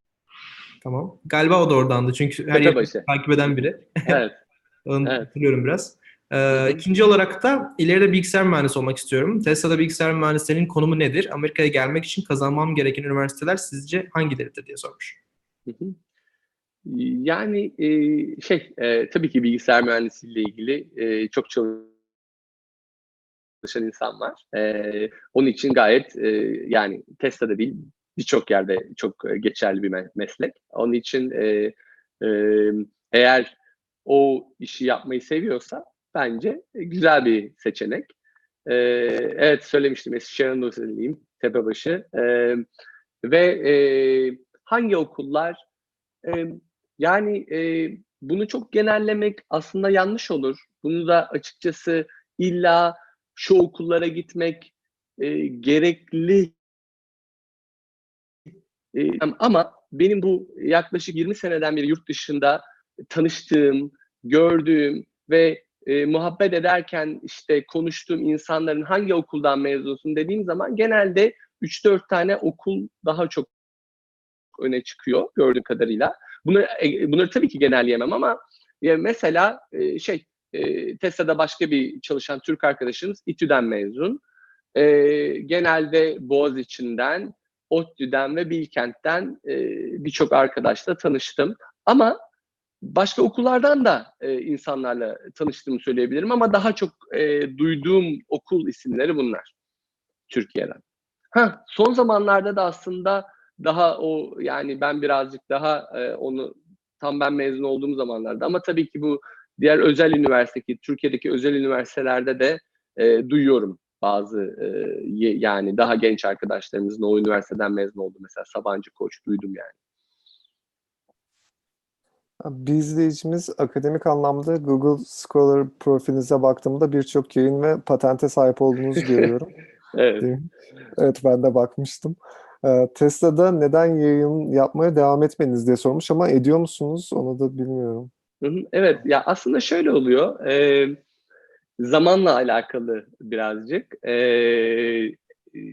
tamam. Galiba o da oradandı çünkü her yeri takip eden biri. Evet. Onu Evet. hatırlıyorum biraz. Ee, ikinci olarak da ileride bilgisayar mühendisi olmak istiyorum. Tesla'da bilgisayar mühendislerinin konumu nedir? Amerika'ya gelmek için kazanmam gereken üniversiteler sizce hangileridir diye sormuş. Hı hı. Yani e, şey e, tabii ki bilgisayar mühendisliğiyle ilgili e, çok çalışan insan var. E, onun için gayet e, yani Tesla'da değil birçok yerde çok geçerli bir me- meslek. Onun için e, e, eğer o işi yapmayı seviyorsa bence güzel bir seçenek. E, evet söylemiştim Eskişehir Anadolu'luyum Tepebaşı. E, ve e, hangi okullar e, yani e, bunu çok genellemek aslında yanlış olur. Bunu da açıkçası illa şu okullara gitmek e, gerekli e, ama benim bu yaklaşık 20 seneden beri yurt dışında tanıştığım, gördüğüm ve e, muhabbet ederken işte konuştuğum insanların hangi okuldan mezunsun dediğim zaman genelde 3-4 tane okul daha çok öne çıkıyor gördüğüm kadarıyla. Bunu, e, bunları tabii ki genelleyemem ama ya mesela e, şey e, Tesla'da başka bir çalışan Türk arkadaşımız İTÜ'den mezun. E, genelde Boğaziçi'nden, ODTÜ'den ve Bilkent'ten e, birçok arkadaşla tanıştım. Ama başka okullardan da insanlarla tanıştığımı söyleyebilirim ama daha çok duyduğum okul isimleri bunlar Türkiye'den. Ha, son zamanlarda da aslında daha o yani ben birazcık daha e, onu tam ben mezun olduğum zamanlarda ama tabii ki bu diğer özel üniversitedeki Türkiye'deki özel üniversitelerde de e, duyuyorum bazı e, yani daha genç arkadaşlarımızın o üniversiteden mezun oldu mesela Sabancı Koç duydum yani. Bir izleyicimiz akademik anlamda Google Scholar profilinize baktığımda birçok yayın ve patente sahip olduğunuzu görüyorum. Evet. Evet ben de bakmıştım. Ee, Tesla'da neden yayın yapmaya devam etmediniz diye sormuş ama ediyor musunuz? Onu da bilmiyorum. Evet ya aslında şöyle oluyor. e, zamanla alakalı birazcık. E,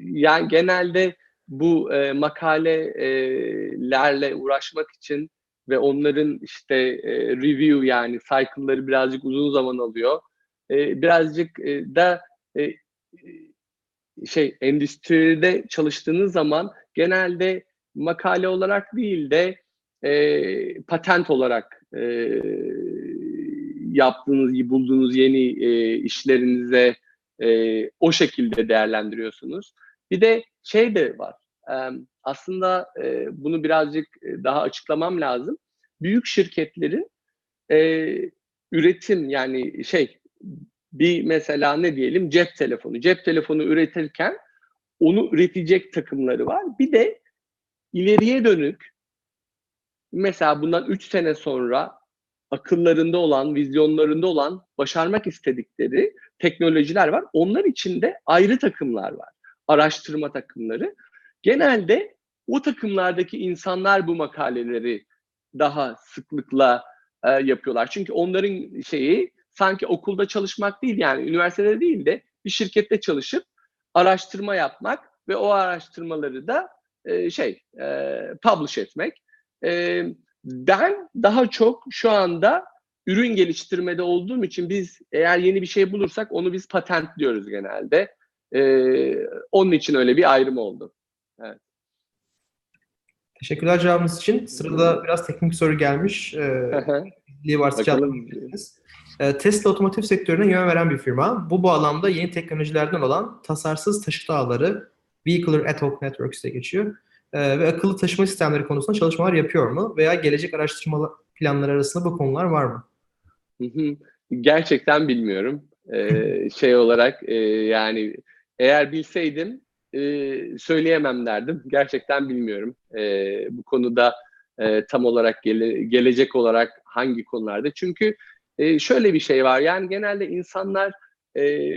yani genelde bu e, makalelerle uğraşmak için ve onların işte e, review yani cycle'ları birazcık uzun zaman alıyor. E, birazcık e, da e, şey endüstride çalıştığınız zaman genelde makale olarak değil de e, patent olarak e, yaptığınız, bulduğunuz yeni e, işlerinize e, o şekilde değerlendiriyorsunuz. Bir de şey de var. E, aslında e, bunu birazcık daha açıklamam lazım. Büyük şirketlerin e, üretim yani şey bir mesela ne diyelim cep telefonu. Cep telefonu üretirken onu üretecek takımları var. Bir de ileriye dönük mesela bundan 3 sene sonra akıllarında olan, vizyonlarında olan, başarmak istedikleri teknolojiler var. Onlar için de ayrı takımlar var. Araştırma takımları. Genelde o takımlardaki insanlar bu makaleleri daha sıklıkla e, yapıyorlar. Çünkü onların şeyi sanki okulda çalışmak değil yani üniversitede değil de bir şirkette çalışıp araştırma yapmak ve o araştırmaları da e, şey e, publish etmek. E, ben daha çok şu anda ürün geliştirmede olduğum için biz eğer yeni bir şey bulursak onu biz patent diyoruz genelde. E, onun için öyle bir ayrım oldu. Evet. Teşekkürler cevabınız için. Sırada biraz teknik soru gelmiş. Ee, varsa cevaplayabilirsiniz. Ee, Tesla otomotiv sektörüne yön veren bir firma. Bu bağlamda yeni teknolojilerden olan tasarsız taşıt ağları Vehicular Ad Hoc Networks diye geçiyor. Ee, ve akıllı taşıma sistemleri konusunda çalışmalar yapıyor mu? Veya gelecek araştırma planları arasında bu konular var mı? Gerçekten bilmiyorum. Ee, şey olarak e, yani eğer bilseydim e, söyleyemem derdim. Gerçekten bilmiyorum. E, bu konuda e, tam olarak gele- gelecek olarak hangi konularda. Çünkü e, şöyle bir şey var. Yani genelde insanlar e,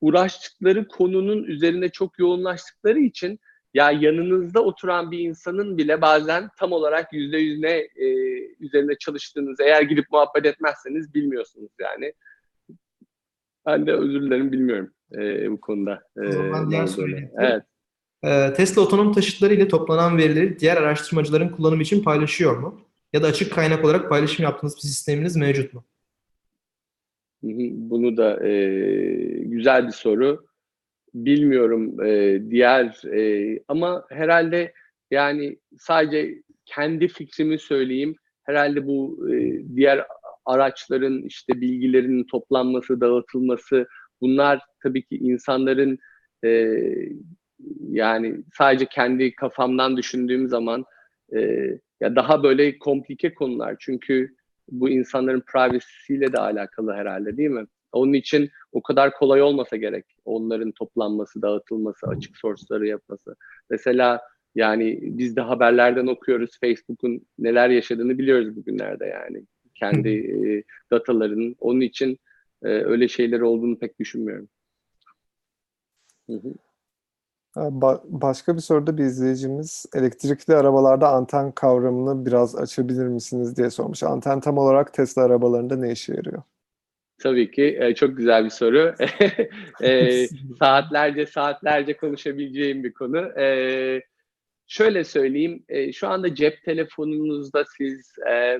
uğraştıkları konunun üzerine çok yoğunlaştıkları için ya yanınızda oturan bir insanın bile bazen tam olarak yüzde yüz ne e, üzerine çalıştığınızı eğer gidip muhabbet etmezseniz bilmiyorsunuz yani. Ben de özür dilerim bilmiyorum e, bu konuda. E, O zaman diğer geçelim. Evet. Tesla otonom taşıtları ile toplanan verileri diğer araştırmacıların kullanımı için paylaşıyor mu? Ya da açık kaynak olarak paylaşım yaptığınız bir sisteminiz mevcut mu? Bunu da e, güzel bir soru. Bilmiyorum e, diğer e, ama herhalde yani sadece kendi fikrimi söyleyeyim. Herhalde bu e, diğer araçların işte bilgilerinin toplanması, dağıtılması bunlar tabii ki insanların e, yani sadece kendi kafamdan düşündüğüm zaman e, ya daha böyle komplike konular. Çünkü bu insanların privacy'siyle de alakalı herhalde değil mi? Onun için o kadar kolay olmasa gerek onların toplanması, dağıtılması, açık source'ları yapması. Mesela yani biz de haberlerden okuyoruz Facebook'un neler yaşadığını biliyoruz bugünlerde yani. Kendi e, datalarının. Onun için e, öyle şeyler olduğunu pek düşünmüyorum. Hı hı. Ba- Başka bir soruda bir izleyicimiz elektrikli arabalarda anten kavramını biraz açabilir misiniz diye sormuş. Anten tam olarak Tesla arabalarında ne işe yarıyor? Tabii ki e, çok güzel bir soru. E, saatlerce saatlerce konuşabileceğim bir konu. E, şöyle söyleyeyim, e, şu anda cep telefonunuzda siz e,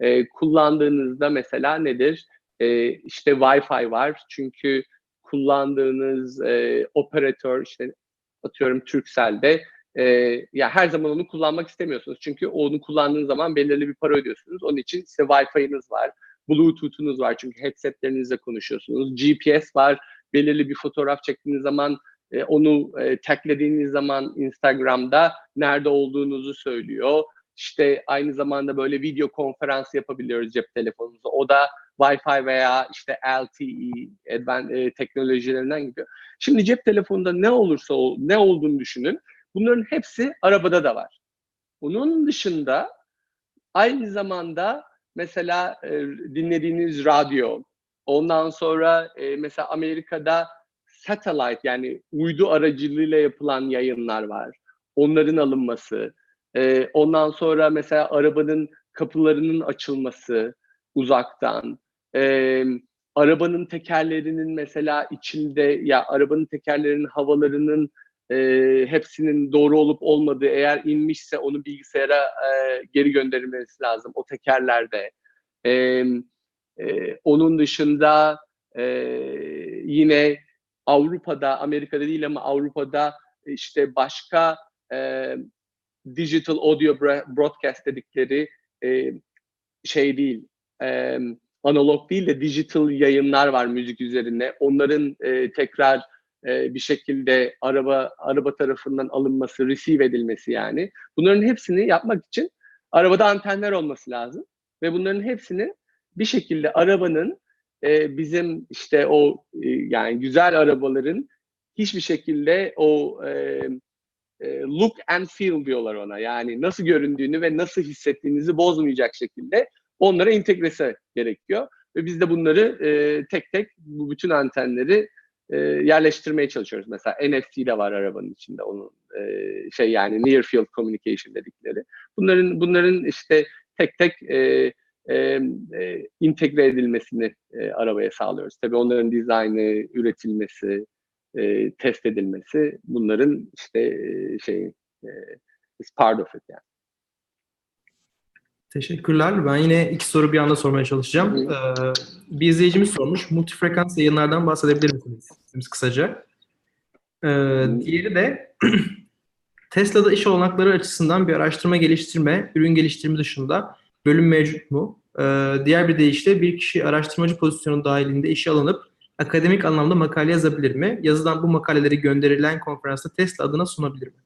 e, kullandığınızda mesela nedir? E, işte Wi-Fi var çünkü kullandığınız e, operatör işte atıyorum Turkcell'de e, ya her zaman onu kullanmak istemiyorsunuz çünkü onu kullandığınız zaman belirli bir para ödüyorsunuz. Onun için size Wi-Fi'niz var. Bluetooth'unuz var çünkü headsetlerinizle konuşuyorsunuz. GPS var. Belirli bir fotoğraf çektiğiniz zaman e, onu e, taglediğiniz zaman Instagram'da nerede olduğunuzu söylüyor. İşte aynı zamanda böyle video konferans yapabiliyoruz cep telefonumuzda. O da Wi-Fi veya işte LTE advan- e, teknolojilerinden gidiyor. Şimdi cep telefonunda ne olursa ol, ne olduğunu düşünün. Bunların hepsi arabada da var. Bunun dışında aynı zamanda mesela e, dinlediğiniz radyo, ondan sonra e, mesela Amerika'da satellite yani uydu aracılığıyla yapılan yayınlar var. onların alınması, e, ondan sonra mesela arabanın kapılarının açılması uzaktan, e, arabanın tekerlerinin mesela içinde ya arabanın tekerlerinin havalarının e, hepsinin doğru olup olmadığı eğer inmişse onu bilgisayara e, geri gönderilmesi lazım o tekerlerde. E, e, onun dışında e, yine Avrupa'da, Amerika'da değil ama Avrupa'da işte başka e, digital audio broadcast dedikleri e, şey değil, e, analog değil de digital yayınlar var müzik üzerine. Onların e, tekrar e, bir şekilde araba araba tarafından alınması, receive edilmesi yani. Bunların hepsini yapmak için arabada antenler olması lazım ve bunların hepsini bir şekilde arabanın e, bizim işte o e, yani güzel arabaların hiçbir şekilde o e, e, look and feel diyorlar ona. Yani nasıl göründüğünü ve nasıl hissettiğinizi bozmayacak şekilde onlara entegrese gerekiyor. Ve biz de bunları e, tek tek bu bütün antenleri e, yerleştirmeye çalışıyoruz. Mesela NFC de var arabanın içinde onun e, şey yani near field communication dedikleri. Bunların bunların işte tek tek e, e, e, entegre edilmesini e, arabaya sağlıyoruz. Tabii onların dizaynı, üretilmesi, e, test edilmesi bunların işte e, şey e, is part of it yani. Teşekkürler. Ben yine iki soru bir anda sormaya çalışacağım. Ee, bir izleyicimiz sormuş. Multifrekans yayınlardan bahsedebilir misiniz? Biz kısaca. Ee, diğeri de Tesla'da iş olanakları açısından bir araştırma geliştirme, ürün geliştirme dışında bölüm mevcut mu? Ee, diğer bir deyişle bir kişi araştırmacı pozisyonu dahilinde işe alınıp akademik anlamda makale yazabilir mi? Yazılan bu makaleleri gönderilen konferansta Tesla adına sunabilir mi?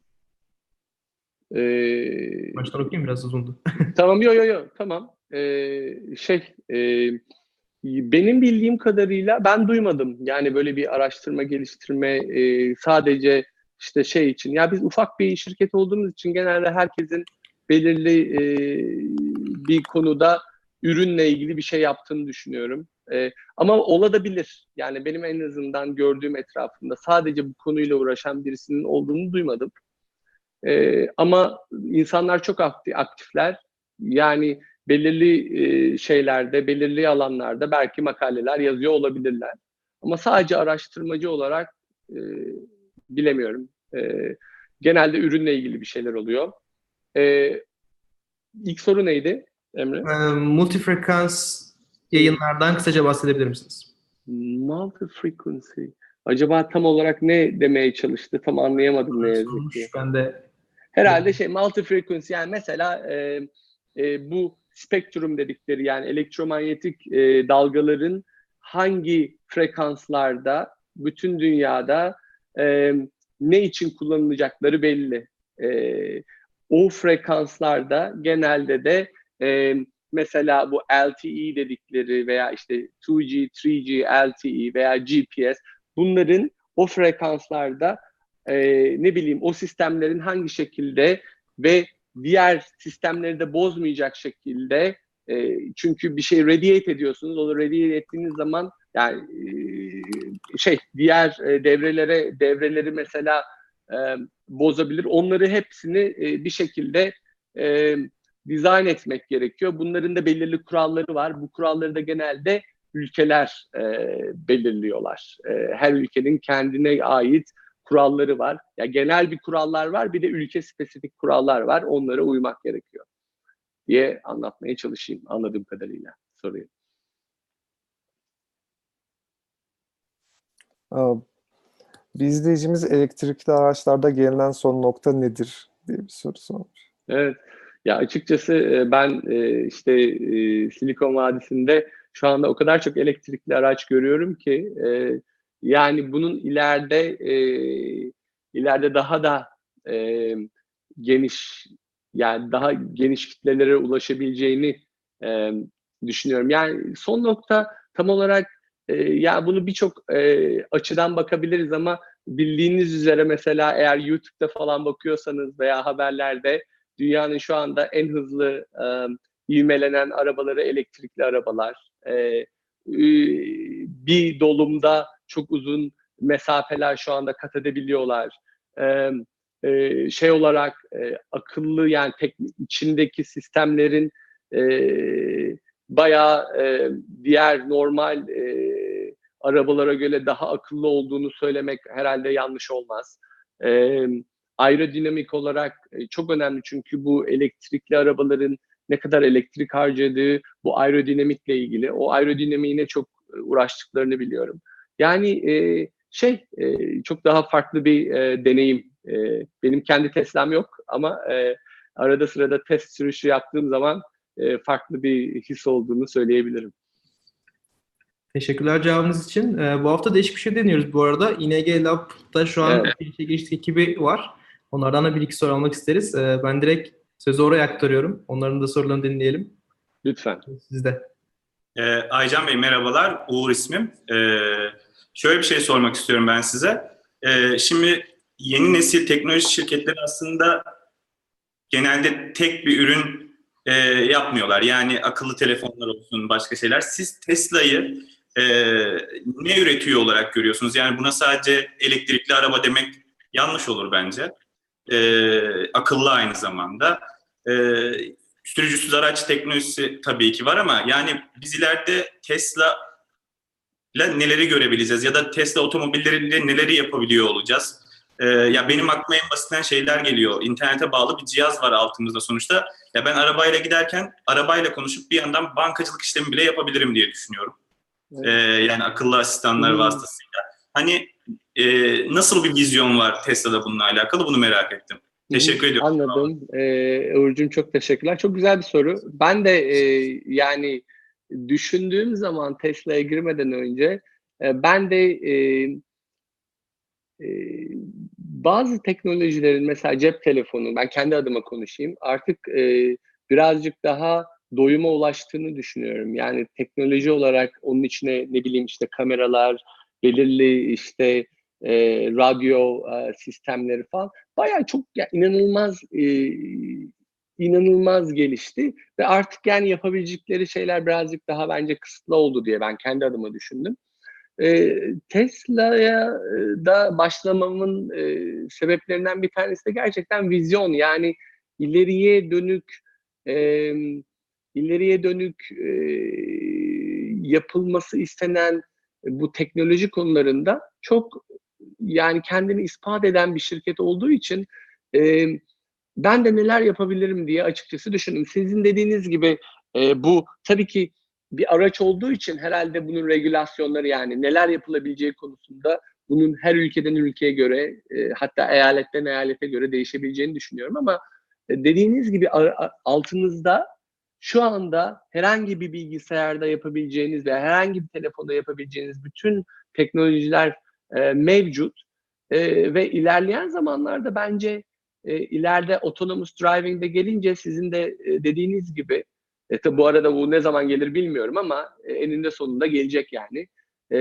Ee, Baştan okuyayım biraz uzundu. tamam yo yo yo tamam. Ee, şey e, benim bildiğim kadarıyla ben duymadım. Yani böyle bir araştırma geliştirme e, sadece işte şey için. Ya biz ufak bir şirket olduğumuz için genelde herkesin belirli e, bir konuda ürünle ilgili bir şey yaptığını düşünüyorum. E, ama olabilir. Yani benim en azından gördüğüm etrafında sadece bu konuyla uğraşan birisinin olduğunu duymadım. E, ama insanlar çok aktifler. Yani belirli e, şeylerde, belirli alanlarda belki makaleler yazıyor olabilirler. Ama sadece araştırmacı olarak e, bilemiyorum. E, genelde ürünle ilgili bir şeyler oluyor. E, ilk soru neydi Emre? E, multifrekans yayınlardan kısaca bahsedebilir misiniz? Multi frequency. Acaba tam olarak ne demeye çalıştı? Tam anlayamadım ne yazık ki. Ben de Herhalde şey multi frequency yani mesela e, e, bu spektrum dedikleri yani elektromanyetik e, dalgaların hangi frekanslarda bütün dünyada e, ne için kullanılacakları belli. E, o frekanslarda genelde de e, mesela bu LTE dedikleri veya işte 2G, 3G, LTE veya GPS bunların o frekanslarda e, ne bileyim o sistemlerin hangi şekilde ve diğer sistemleri de bozmayacak şekilde e, çünkü bir şey radiate ediyorsunuz. Onu radiate ettiğiniz zaman yani e, şey diğer e, devrelere devreleri mesela e, bozabilir. Onları hepsini e, bir şekilde e, dizayn etmek gerekiyor. Bunların da belirli kuralları var. Bu kuralları da genelde ülkeler e, belirliyorlar. E, her ülkenin kendine ait kuralları var. Ya genel bir kurallar var, bir de ülke spesifik kurallar var. Onlara uymak gerekiyor diye anlatmaya çalışayım anladığım kadarıyla soruyu. Bir izleyicimiz elektrikli araçlarda gelinen son nokta nedir diye bir soru sormuş. Evet. Ya açıkçası ben işte Silikon Vadisi'nde şu anda o kadar çok elektrikli araç görüyorum ki yani bunun ileride e, ileride daha da e, geniş yani daha geniş kitlelere ulaşabileceğini e, düşünüyorum. Yani son nokta tam olarak e, ya bunu birçok e, açıdan bakabiliriz ama bildiğiniz üzere mesela eğer YouTube'da falan bakıyorsanız veya haberlerde dünyanın şu anda en hızlı e, arabaları elektrikli arabalar. E, bir dolumda çok uzun mesafeler şu anda kat edebiliyorlar. E, e, şey olarak e, akıllı yani tek, içindeki sistemlerin e, bayağı e, diğer normal e, arabalara göre daha akıllı olduğunu söylemek herhalde yanlış olmaz. E, aerodinamik olarak e, çok önemli çünkü bu elektrikli arabaların ne kadar elektrik harcadığı bu aerodinamikle ilgili. O aerodinamiğine çok e, uğraştıklarını biliyorum. Yani e, şey e, çok daha farklı bir e, deneyim. E, benim kendi Tesla'm yok ama e, arada sırada test sürüşü yaptığım zaman e, farklı bir his olduğunu söyleyebilirim. Teşekkürler cevabınız için. Ee, bu hafta değişik bir şey deniyoruz bu arada. ING Lab'da şu an Evet. bir şey geçti ekibi var. Onlardan da bir iki soru almak isteriz. Ee, ben direkt sözü oraya aktarıyorum. Onların da sorularını dinleyelim. Lütfen. Sizde. Ee, Aycan Bey merhabalar, Uğur ismim. Ee, şöyle bir şey sormak istiyorum ben size. Ee, şimdi yeni nesil teknoloji şirketleri aslında genelde tek bir ürün e, yapmıyorlar. Yani akıllı telefonlar olsun, başka şeyler. Siz Tesla'yı e, ne üretiyor olarak görüyorsunuz? Yani buna sadece elektrikli araba demek yanlış olur bence. Ee, akıllı aynı zamanda. Ee, sürücüsüz araç teknolojisi tabii ki var ama yani biz ileride Tesla ile neleri görebileceğiz ya da Tesla otomobilleriyle neleri yapabiliyor olacağız? Ee, ya benim aklıma en basitinden şeyler geliyor. İnternete bağlı bir cihaz var altımızda sonuçta. Ya ben arabayla giderken arabayla konuşup bir yandan bankacılık işlemi bile yapabilirim diye düşünüyorum. Evet. Ee, yani akıllı asistanlar Hmm. vasıtasıyla. Hani e, nasıl bir vizyon var Tesla'da bununla alakalı bunu merak ettim. Teşekkür ediyorum. Anladım. Ee, Uğur'cum çok teşekkürler. Çok güzel bir soru. Ben de e, yani düşündüğüm zaman Tesla'ya girmeden önce e, ben de e, e, bazı teknolojilerin mesela cep telefonu, ben kendi adıma konuşayım, artık e, birazcık daha doyuma ulaştığını düşünüyorum. Yani teknoloji olarak onun içine ne bileyim işte kameralar, belirli işte e, radyo e, sistemleri falan. Bayağı çok ya, inanılmaz e, inanılmaz gelişti. Ve artık yani yapabilecekleri şeyler birazcık daha bence kısıtlı oldu diye ben kendi adıma düşündüm. E, Tesla'ya e, da başlamamın e, sebeplerinden bir tanesi de gerçekten vizyon. Yani ileriye dönük e, ileriye dönük e, yapılması istenen bu teknoloji konularında çok yani kendini ispat eden bir şirket olduğu için e, ben de neler yapabilirim diye açıkçası düşündüm. Sizin dediğiniz gibi e, bu tabii ki bir araç olduğu için herhalde bunun regülasyonları yani neler yapılabileceği konusunda bunun her ülkeden ülkeye göre e, hatta eyaletten eyalete göre değişebileceğini düşünüyorum ama e, dediğiniz gibi altınızda şu anda herhangi bir bilgisayarda yapabileceğiniz ve herhangi bir telefonda yapabileceğiniz bütün teknolojiler e, mevcut E, ve ilerleyen zamanlarda bence e, ileride autonomous driving'de gelince sizin de e, dediğiniz gibi e, tabi bu arada bu ne zaman gelir bilmiyorum ama e, eninde sonunda gelecek yani. E,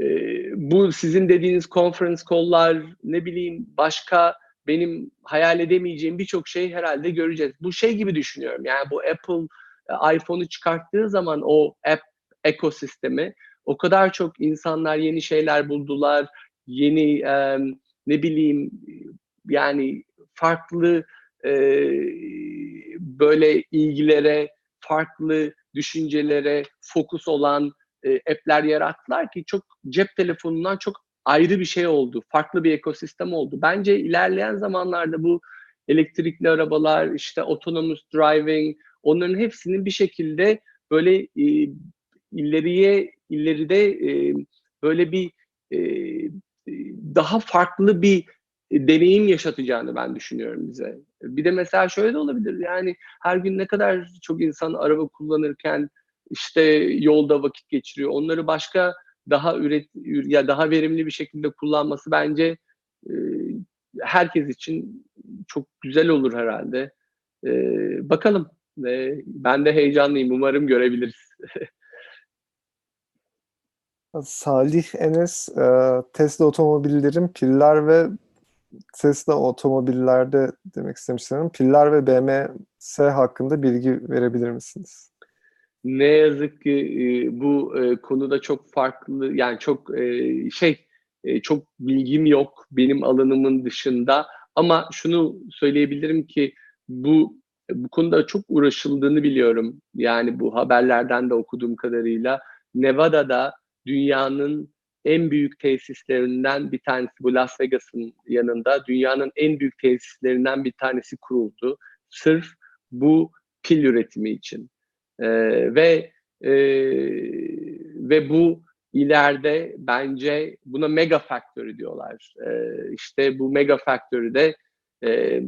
e, bu sizin dediğiniz conference call'lar ne bileyim başka benim hayal edemeyeceğim birçok şey herhalde göreceğiz. Bu şey gibi düşünüyorum. Yani bu Apple e, iPhone'u çıkarttığı zaman o app ekosistemi o kadar çok insanlar yeni şeyler buldular. Yeni e, ne bileyim yani farklı e, böyle ilgilere, farklı düşüncelere fokus olan e, app'ler yarattılar ki çok cep telefonundan çok ayrı bir şey oldu. Farklı bir ekosistem oldu. Bence ilerleyen zamanlarda bu elektrikli arabalar, işte autonomous driving, onların hepsinin bir şekilde böyle e, ileriye ileride e, böyle bir e, daha farklı bir deneyim yaşatacağını ben düşünüyorum bize. Bir de mesela şöyle de olabilir yani her gün ne kadar çok insan araba kullanırken işte yolda vakit geçiriyor. Onları başka daha üret ya daha verimli bir şekilde kullanması bence e, herkes için çok güzel olur herhalde. E, bakalım. E, ben de heyecanlıyım. Umarım görebiliriz. Salih Enes, e, Tesla otomobillerin piller ve Tesla otomobillerde demek istemişlerim. Piller ve BMS hakkında bilgi verebilir misiniz? Ne yazık ki e, bu e, konuda çok farklı yani çok şey çok bilgim yok benim alanımın dışında ama şunu söyleyebilirim ki bu bu konuda çok uğraşıldığını biliyorum. Yani bu haberlerden de okuduğum kadarıyla Nevada'da dünyanın en büyük tesislerinden bir tanesi bu Las Vegas'ın yanında dünyanın en büyük tesislerinden bir tanesi kuruldu. Sırf bu pil üretimi için. Ee, ve e, ve bu ileride bence buna mega faktörü diyorlar. Ee, işte bu mega faktörü de e,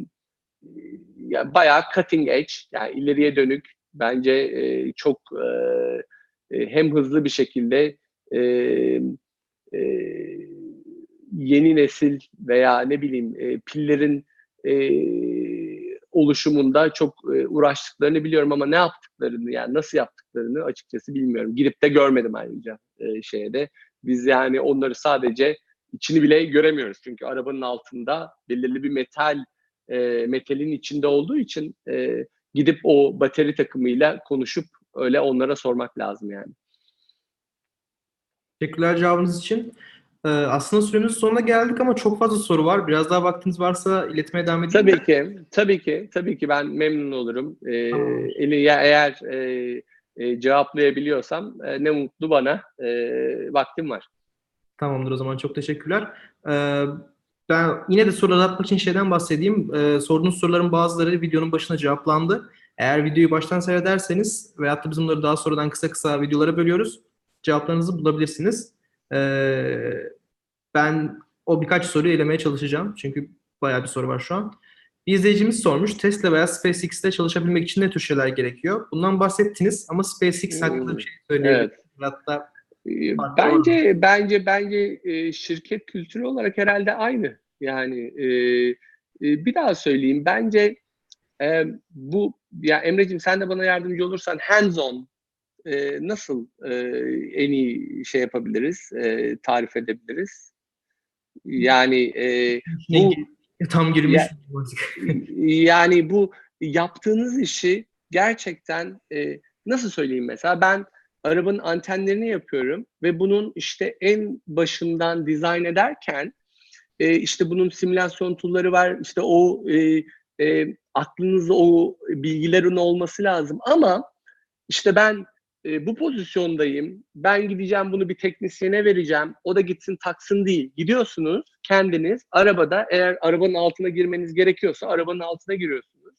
ya bayağı cutting edge yani ileriye dönük bence e, çok e, e, hem hızlı bir şekilde e, e, yeni nesil veya ne bileyim e, pillerin e, oluşumunda çok e, uğraştıklarını biliyorum ama ne yaptıklarını yani nasıl yaptıklarını açıkçası bilmiyorum. Girip de görmedim ayrıca e, şeyde. Biz yani onları sadece içini bile göremiyoruz. Çünkü arabanın altında belirli bir metal e, metalin içinde olduğu için e, gidip o bateri takımıyla konuşup öyle onlara sormak lazım yani. Teşekkürler cevabınız için. Ee, aslında süremizin sonuna geldik ama çok fazla soru var. Biraz daha vaktiniz varsa iletmeye devam edeyim. Tabii ki, tabii ki, tabii ki ben memnun olurum. Ee, Tamam. eli ya eğer e, e, cevaplayabiliyorsam e, ne mutlu bana. E, vaktim var. Tamamdır o zaman çok teşekkürler. Ee, ben yine de soruları atmak için şeyden bahsedeyim. Ee, sorduğunuz soruların bazıları videonun başına cevaplandı. Eğer videoyu baştan seyrederseniz veyahut da biz bunları daha sonradan kısa kısa videolara bölüyoruz. Cevaplarınızı bulabilirsiniz. Ee, ben o birkaç soruyu elemeye çalışacağım. Çünkü bayağı bir soru var şu an. Bir izleyicimiz sormuş. Tesla veya SpaceX'te çalışabilmek için ne tür şeyler gerekiyor? Bundan bahsettiniz ama SpaceX hakkında bir şey söyleyebilir Evet. Hatta Ee, Farklı Bence bence bence e, şirket kültürü olarak herhalde aynı. Yani e, e, bir daha söyleyeyim. Bence bu ya Emre'cim sen de bana yardımcı olursan hands on e, nasıl e, en iyi şey yapabiliriz, e, tarif edebiliriz? Yani e, bu tam girmiş. Ya- yani bu yaptığınız işi gerçekten e, nasıl söyleyeyim mesela ben arabanın antenlerini yapıyorum ve bunun işte en başından dizayn ederken e, işte bunun simülasyon tool'ları var işte o e, e, aklınızda o bilgilerin olması lazım ama işte ben e, bu pozisyondayım ben gideceğim bunu bir teknisyene vereceğim o da gitsin taksın değil gidiyorsunuz kendiniz arabada eğer arabanın altına girmeniz gerekiyorsa arabanın altına giriyorsunuz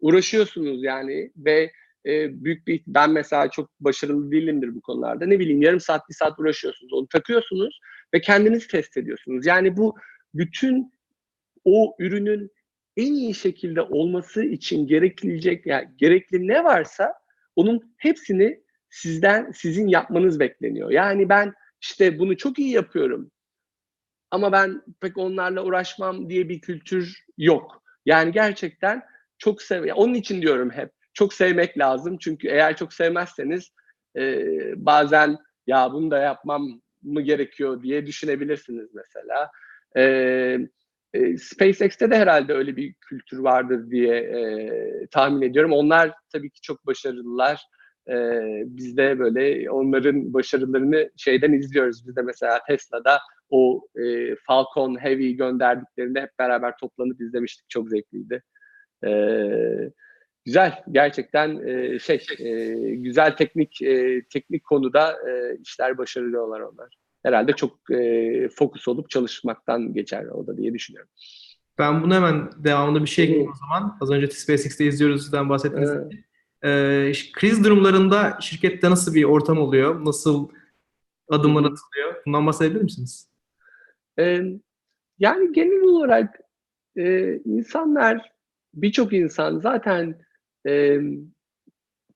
uğraşıyorsunuz yani ve e, büyük bir ben mesela çok başarılı değilimdir bu konularda. Ne bileyim yarım saat bir saat uğraşıyorsunuz. Onu takıyorsunuz ve kendiniz test ediyorsunuz. Yani bu bütün o ürünün en iyi şekilde olması için gerekilecek yani gerekli ne varsa onun hepsini sizden sizin yapmanız bekleniyor. Yani ben işte bunu çok iyi yapıyorum ama ben pek onlarla uğraşmam diye bir kültür yok. Yani gerçekten çok sev. Onun için diyorum hep çok sevmek lazım. Çünkü eğer çok sevmezseniz e, bazen ya bunu da yapmam mı gerekiyor diye düşünebilirsiniz mesela. E, SpaceX'te de herhalde öyle bir kültür vardır diye e, tahmin ediyorum. Onlar tabii ki çok başarılılar. E, biz de böyle onların başarılarını şeyden izliyoruz. Biz de mesela Tesla'da o e, Falcon Heavy gönderdiklerinde hep beraber toplanıp izlemiştik. Çok zevkliydi. Ee, güzel gerçekten e, şey e, güzel teknik e, teknik konuda e, işler başarılıyorlar onlar. Herhalde çok e, fokus olup çalışmaktan geçer o da diye düşünüyorum. Ben bunu hemen devamında bir şey ekleyeyim o zaman. Az önce SpaceX'te izliyoruz'dan bahsettiniz. Evet. Ee, kriz durumlarında şirkette nasıl bir ortam oluyor? Nasıl adımlar hı. atılıyor? Bundan bahsedebilir misiniz? Ee, yani genel olarak e, insanlar birçok insan zaten e,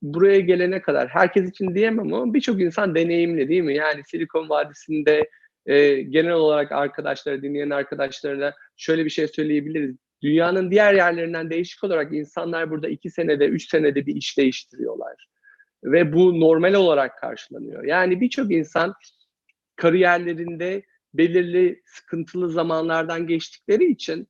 buraya gelene kadar herkes için diyemem ama birçok insan deneyimli değil mi? Yani Silikon Vadisi'nde e, genel olarak arkadaşlara, dinleyen arkadaşlarına şöyle bir şey söyleyebiliriz. Dünyanın diğer yerlerinden değişik olarak insanlar burada iki senede, üç senede bir iş değiştiriyorlar. Ve bu normal olarak karşılanıyor. Yani birçok insan kariyerlerinde belirli sıkıntılı zamanlardan geçtikleri için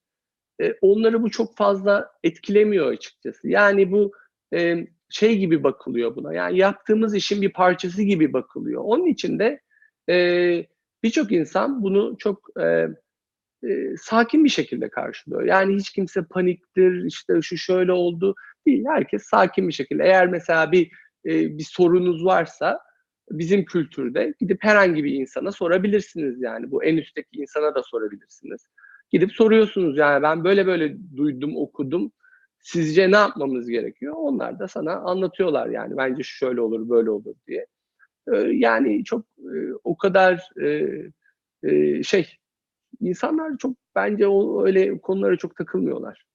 e, onları bu çok fazla etkilemiyor açıkçası. Yani bu e, şey gibi bakılıyor buna. Yani yaptığımız işin bir parçası gibi bakılıyor. Onun için de e, birçok insan bunu çok e, e, sakin bir şekilde karşılıyor. Yani hiç kimse paniktir, işte şu şöyle oldu değil. Herkes sakin bir şekilde. Eğer mesela bir e, bir sorunuz varsa bizim kültürde gidip herhangi bir insana sorabilirsiniz yani. Bu en üstteki insana da sorabilirsiniz. Gidip soruyorsunuz yani ben böyle böyle duydum, okudum. Sizce ne yapmamız gerekiyor? Onlar da sana anlatıyorlar yani. Bence şöyle olur, böyle olur diye. Yani çok o kadar şey insanlar çok bence o öyle konulara çok takılmıyorlar.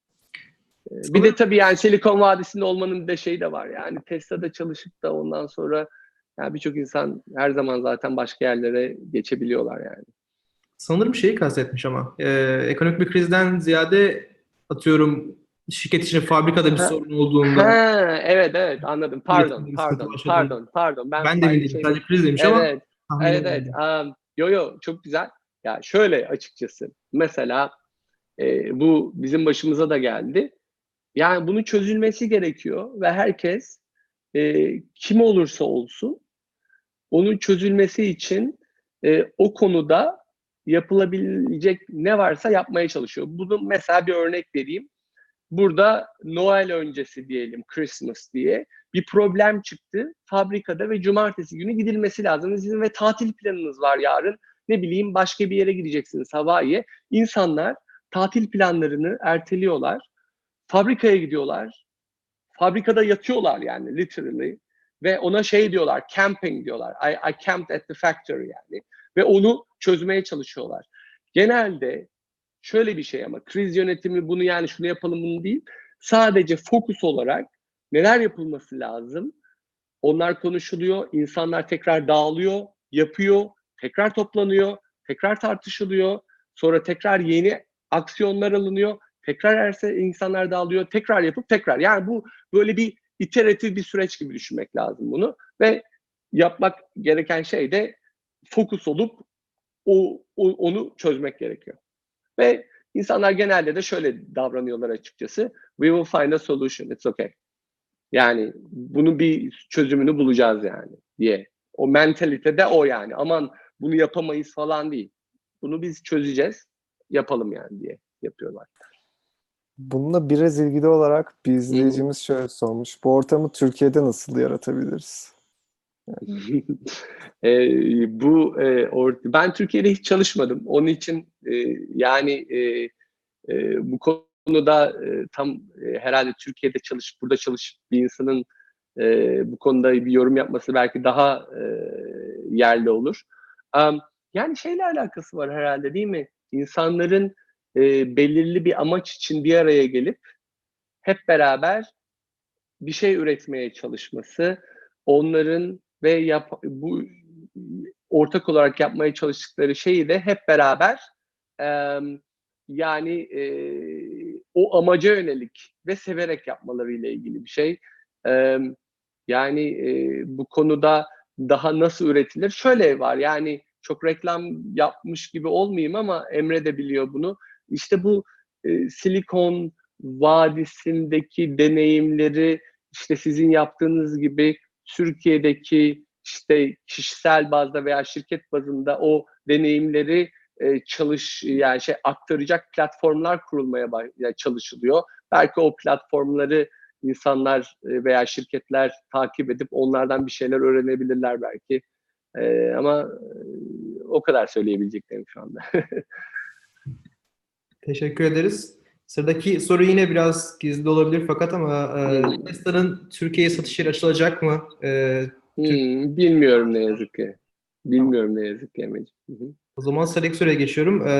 Ee, Bir de tabii yani Silikon Vadisi'nde olmanın bir de şey de var. Yani Tesla'da çalışıp da ondan sonra yani birçok insan her zaman zaten başka yerlere geçebiliyorlar yani. Sanırım şeyi kastetmiş ama e, ekonomik bir krizden ziyade atıyorum şirket için fabrikada bir Ha. sorun olduğunda Ha, evet evet anladım. Pardon, pardon, pardon, pardon. Ben, ben de değilim. şeyi- Sadece kriz demiş ama Evet, tahmin evet, evet. Um, yo yo çok güzel. Ya şöyle açıkçası. Mesela e, bu bizim başımıza da geldi. Yani bunun çözülmesi gerekiyor ve herkes e, kim olursa olsun onun çözülmesi için e, o konuda yapılabilecek ne varsa yapmaya çalışıyor. Bunun mesela bir örnek vereyim. Burada Noel öncesi diyelim, Christmas diye bir problem çıktı fabrikada ve cumartesi günü gidilmesi lazım. Sizin ve tatil planınız var yarın. Ne bileyim başka bir yere gideceksiniz Hawaii'ye. İnsanlar tatil planlarını erteliyorlar. Fabrikaya gidiyorlar. Fabrikada yatıyorlar yani literally. Ve ona şey diyorlar, camping diyorlar. I, I camped at the factory yani. Ve onu çözmeye çalışıyorlar. Genelde şöyle bir şey ama kriz yönetimi bunu yani şunu yapalım bunu değil. Sadece fokus olarak neler yapılması lazım? Onlar konuşuluyor, insanlar tekrar dağılıyor, yapıyor, tekrar toplanıyor, tekrar tartışılıyor. Sonra tekrar yeni aksiyonlar alınıyor. Tekrar erse insanlar dağılıyor, tekrar yapıp tekrar. Yani bu böyle bir iteratif bir süreç gibi düşünmek lazım bunu. Ve yapmak gereken şey de fokus olup o, o- onu çözmek gerekiyor. Ve insanlar genelde de şöyle davranıyorlar açıkçası. We will find a solution, it's okay. Yani bunun bir çözümünü bulacağız yani diye. O mentalite de o yani. Aman bunu yapamayız falan değil. Bunu biz çözeceğiz, yapalım yani diye yapıyorlar. Bununla biraz ilgili olarak bir izleyicimiz şöyle sormuş. Bu ortamı Türkiye'de nasıl yaratabiliriz? e, bu e, or- ben Türkiye'de hiç çalışmadım. Onun için e, yani e, e, bu konuda e, tam e, herhalde Türkiye'de çalışıp burada çalışıp bir insanın e, bu konuda bir yorum yapması belki daha e, yerli olur. Yani şeyle alakası var herhalde değil mi? İnsanların e, belirli bir amaç için bir araya gelip hep beraber bir şey üretmeye çalışması, onların ve yap, bu ortak olarak yapmaya çalıştıkları şeyi de hep beraber e, yani e, o amaca yönelik ve severek yapmaları ile ilgili bir şey. E, yani e, bu konuda daha nasıl üretilir? Şöyle var yani çok reklam yapmış gibi olmayayım ama Emre de biliyor bunu. İşte bu e, Silikon Vadisi'ndeki deneyimleri işte sizin yaptığınız gibi Türkiye'deki işte kişisel bazda veya şirket bazında o deneyimleri e, çalış yani şey aktaracak platformlar kurulmaya çalışılıyor. Belki o platformları insanlar e, veya şirketler takip edip onlardan bir şeyler öğrenebilirler belki. E, ama o kadar söyleyebileceklerim şu anda. Teşekkür ederiz. Sıradaki soru yine biraz gizli olabilir fakat ama e, Hmm. Tesla'nın Türkiye'ye satış yeri açılacak mı? E, Hmm, bilmiyorum ne yazık ki. Bilmiyorum ne yazık ki Emre'ciğim. O zaman sıradaki soruya geçiyorum. E,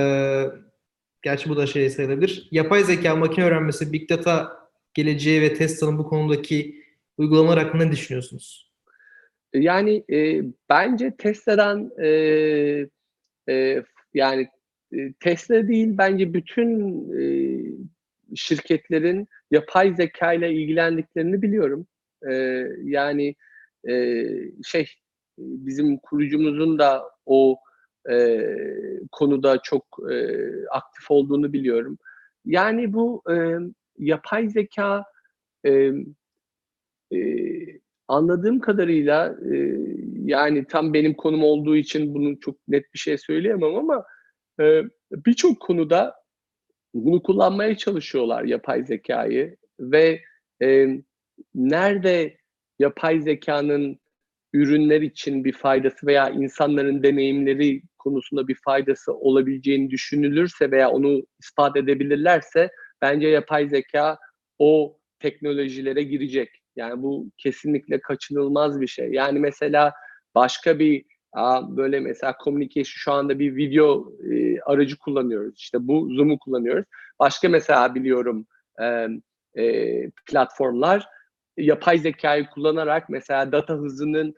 gerçi bu da şey sayılabilir. Yapay zeka, makine öğrenmesi, Big Data geleceği ve Tesla'nın bu konudaki uygulamalar hakkında ne düşünüyorsunuz? Yani e, bence Tesla'dan e, e, yani e, Tesla değil bence bütün e, şirketlerin yapay zeka ile ilgilendiklerini biliyorum. E, yani e, şey bizim kurucumuzun da o e, konuda çok e, aktif olduğunu biliyorum. Yani bu e, yapay zeka e, e, anladığım kadarıyla e, yani tam benim konum olduğu için bunu çok net bir şey söyleyemem ama e, birçok konuda bunu kullanmaya çalışıyorlar yapay zekayı ve e, nerede yapay zekanın ürünler için bir faydası veya insanların deneyimleri konusunda bir faydası olabileceğini düşünülürse veya onu ispat edebilirlerse bence yapay zeka o teknolojilere girecek. Yani bu kesinlikle kaçınılmaz bir şey. Yani mesela başka bir böyle mesela communication şu anda bir video e, aracı kullanıyoruz. İşte bu Zoom'u kullanıyoruz. Başka mesela biliyorum e, platformlar yapay zekayı kullanarak mesela data hızının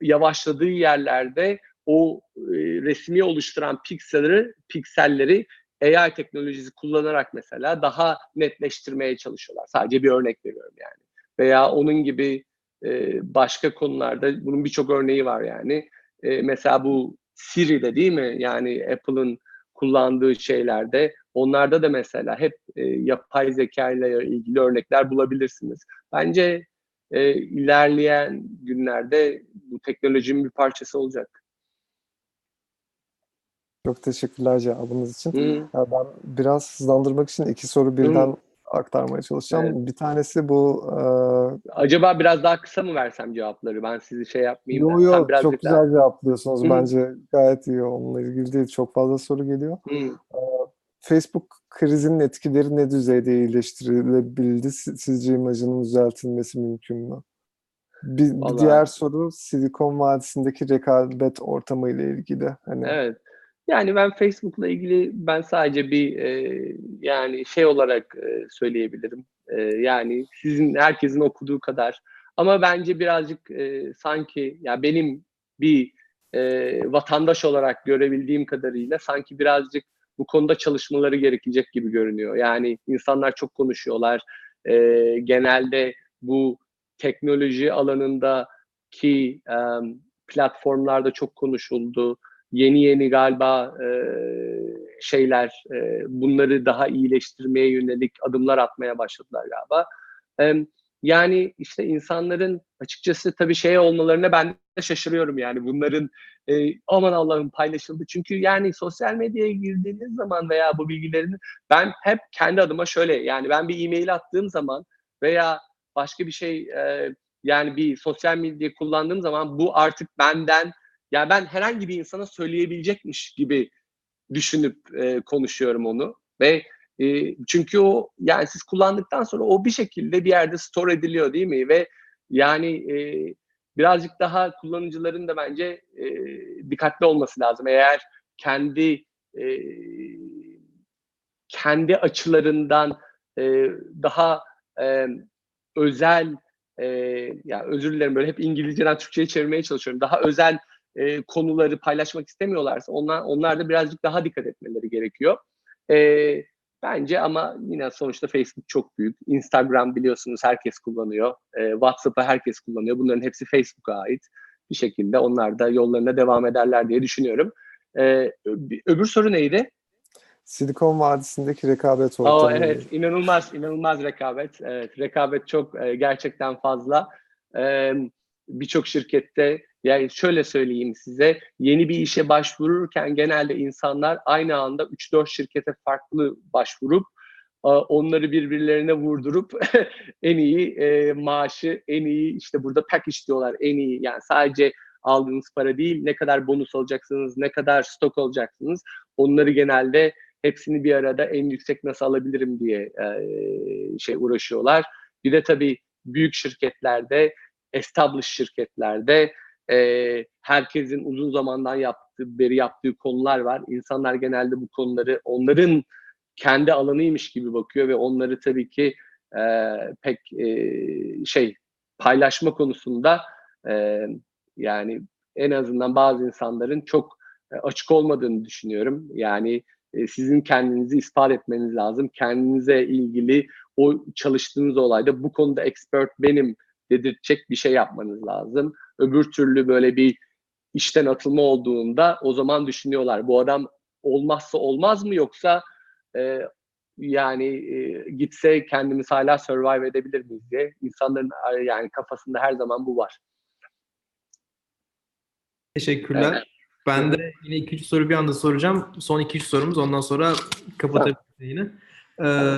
yavaşladığı yerlerde o e, resmi oluşturan pikselleri, pikselleri AI teknolojisi kullanarak mesela daha netleştirmeye çalışıyorlar. Sadece bir örnek veriyorum yani. Veya onun gibi e, başka konularda bunun birçok örneği var yani. E, mesela bu Siri'de değil mi? Yani Apple'ın kullandığı şeylerde onlarda da mesela hep e, yapay zeka ile ilgili örnekler bulabilirsiniz. Bence e, ilerleyen günlerde bu teknolojinin bir parçası olacak. Çok teşekkürler cevabınız için. Hı. Ya ben biraz hızlandırmak için iki soru birden aktarmaya çalışacağım. Evet. Bir tanesi bu e, Acaba biraz daha kısa mı versem cevapları? Ben sizi şey yapmayayım. da. Yo Sen yo birazcık çok daha- güzel cevaplıyorsunuz. Hı. Bence gayet iyi. Onunla ilgili değil. Çok fazla soru geliyor. Hı. Facebook krizinin etkileri ne düzeyde iyileştirilebildi? Si- Sizce imajının düzeltilmesi mümkün mü? Bir, bir Vallahi- diğer soru Silikon Vadisi'ndeki rekabet ortamı ile ilgili. Hani Evet. Yani ben Facebook'la ilgili ben sadece bir e, yani şey olarak e, söyleyebilirim. E, yani sizin herkesin okuduğu kadar. Ama bence birazcık e, sanki ya benim bir e, vatandaş olarak görebildiğim kadarıyla sanki birazcık bu konuda çalışmaları gerekecek gibi görünüyor. Yani insanlar çok konuşuyorlar. E, genelde bu teknoloji alanındaki e, platformlarda çok konuşuldu yeni yeni galiba e, şeyler e, bunları daha iyileştirmeye yönelik adımlar atmaya başladılar galiba. E, yani işte insanların açıkçası tabii şey olmalarına ben de şaşırıyorum yani bunların e, aman Allah'ım paylaşıldı. Çünkü yani sosyal medyaya girdiğiniz zaman veya bu bilgilerini ben hep kendi adıma şöyle yani ben bir e-mail attığım zaman veya başka bir şey e, yani bir sosyal medya kullandığım zaman bu artık benden ya ben herhangi bir insana söyleyebilecekmiş gibi düşünüp e, konuşuyorum onu ve e, çünkü o yani siz kullandıktan sonra o bir şekilde bir yerde store ediliyor değil mi? Ve yani e, birazcık daha kullanıcıların da bence e, dikkatli olması lazım. Eğer kendi e, kendi açılarından e, daha e, özel e, ya özür dilerim böyle hep İngilizceden Türkçe'ye çevirmeye çalışıyorum. Daha özel e, konuları paylaşmak istemiyorlarsa onlar onlar da birazcık daha dikkat etmeleri gerekiyor. E, bence ama yine sonuçta Facebook çok büyük. Instagram biliyorsunuz herkes kullanıyor. E, WhatsApp'ı herkes kullanıyor. Bunların hepsi Facebook'a ait. Bir şekilde onlar da yollarına devam ederler diye düşünüyorum. E, öbür soru neydi? Silikon Vadisi'ndeki rekabet ortamı. Aa, evet, inanılmaz, inanılmaz rekabet. Evet, rekabet çok e, gerçekten fazla. E, Birçok şirkette yani şöyle söyleyeyim size yeni bir işe başvururken genelde insanlar aynı anda 3-4 şirkete farklı başvurup onları birbirlerine vurdurup en iyi e, maaşı, en iyi işte burada package diyorlar en iyi yani sadece aldığınız para değil ne kadar bonus alacaksınız, ne kadar stok alacaksınız onları genelde hepsini bir arada en yüksek nasıl alabilirim diye e, şey uğraşıyorlar. Bir de tabii büyük şirketlerde, established şirketlerde e, herkesin uzun zamandan yaptığı, beri yaptığı konular var. İnsanlar genelde bu konuları onların kendi alanıymış gibi bakıyor ve onları tabii ki e, pek e, şey paylaşma konusunda e, yani en azından bazı insanların çok e, açık olmadığını düşünüyorum. Yani e, sizin kendinizi ispat etmeniz lazım. Kendinize ilgili o çalıştığınız olayda bu konuda expert benim dedirtecek bir şey yapmanız lazım. Öbür türlü böyle bir işten atılma olduğunda o zaman düşünüyorlar bu adam olmazsa olmaz mı yoksa e, yani e, gitse kendimiz hala survive edebilir miyiz diye insanların e, yani kafasında her zaman bu var. Teşekkürler. Evet. Ben de yine 2-3 soru bir anda soracağım. Son 2-3 sorumuz ondan sonra kapatabiliriz yine. Ee,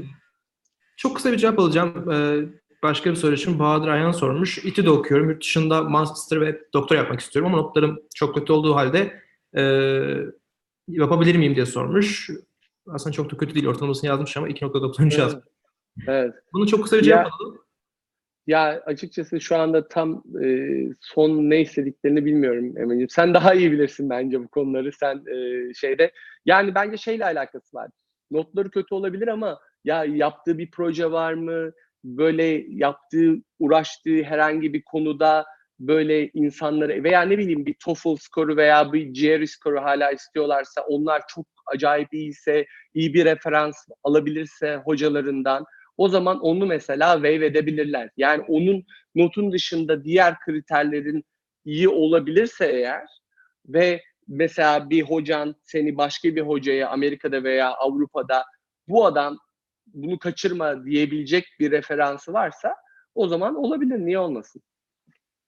çok kısa bir cevap alacağım. Ee, başka bir soru için Bahadır Ayhan sormuş. İTÜ'de okuyorum. Yurt dışında master ve doktor yapmak istiyorum ama notlarım çok kötü olduğu halde e, yapabilir miyim diye sormuş. Aslında çok da kötü değil. Ortalamasını yazmış ama 2.93 Evet. yazmış. Evet. Bunu çok kısa bir cevap Ya- alalım. Ya açıkçası şu anda tam e, son ne istediklerini bilmiyorum Emin'ciğim. Sen daha iyi bilirsin bence bu konuları. Sen e, şeyde yani bence şeyle alakası var. Notları kötü olabilir ama ya yaptığı bir proje var mı? Böyle yaptığı, uğraştığı herhangi bir konuda böyle insanları veya ne bileyim bir TOEFL skoru veya bir GRE skoru hala istiyorlarsa onlar çok acayip iyiyse, iyi bir referans alabilirse hocalarından o zaman onu mesela waive edebilirler. Yani onun notun dışında diğer kriterlerin iyi olabilirse eğer ve mesela bir hocan seni başka bir hocaya Amerika'da veya Avrupa'da bu adam bunu kaçırma diyebilecek bir referansı varsa o zaman olabilir. Niye olmasın?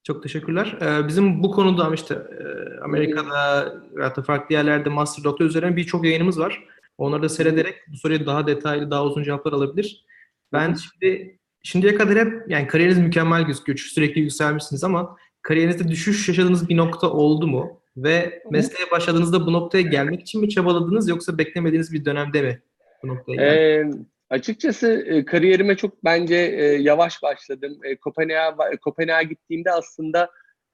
Çok teşekkürler. Ee, bizim bu konuda işte e, Amerika'da da farklı yerlerde master doktor üzerine birçok yayınımız var. Onları da seyrederek bu soruya daha detaylı, daha uzun cevaplar alabilir. Ben şimdi şimdiye kadar hep yani kariyeriniz mükemmel gözüküyor. Sürekli yükselmişsiniz ama kariyerinizde düşüş yaşadığınız bir nokta oldu mu? Ve mesleğe başladığınızda bu noktaya gelmek için mi çabaladınız yoksa beklemediğiniz bir dönemde mi bu noktaya geldiniz? Ee, açıkçası e, kariyerime çok bence e, yavaş başladım. E, Kopenhag'a Kopenhag'a gittiğimde aslında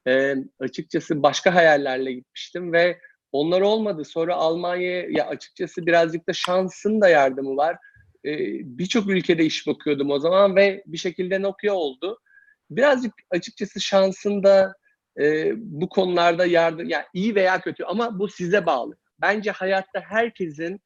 e, açıkçası başka hayallerle gitmiştim ve onlar olmadı. Sonra Almanya'ya ya açıkçası birazcık da şansın da yardımı var. E, Birçok ülkede iş bakıyordum o zaman ve bir şekilde Nokia oldu. Birazcık açıkçası şansın da bu konularda yardım, yani iyi veya kötü ama bu size bağlı. Bence hayatta herkesin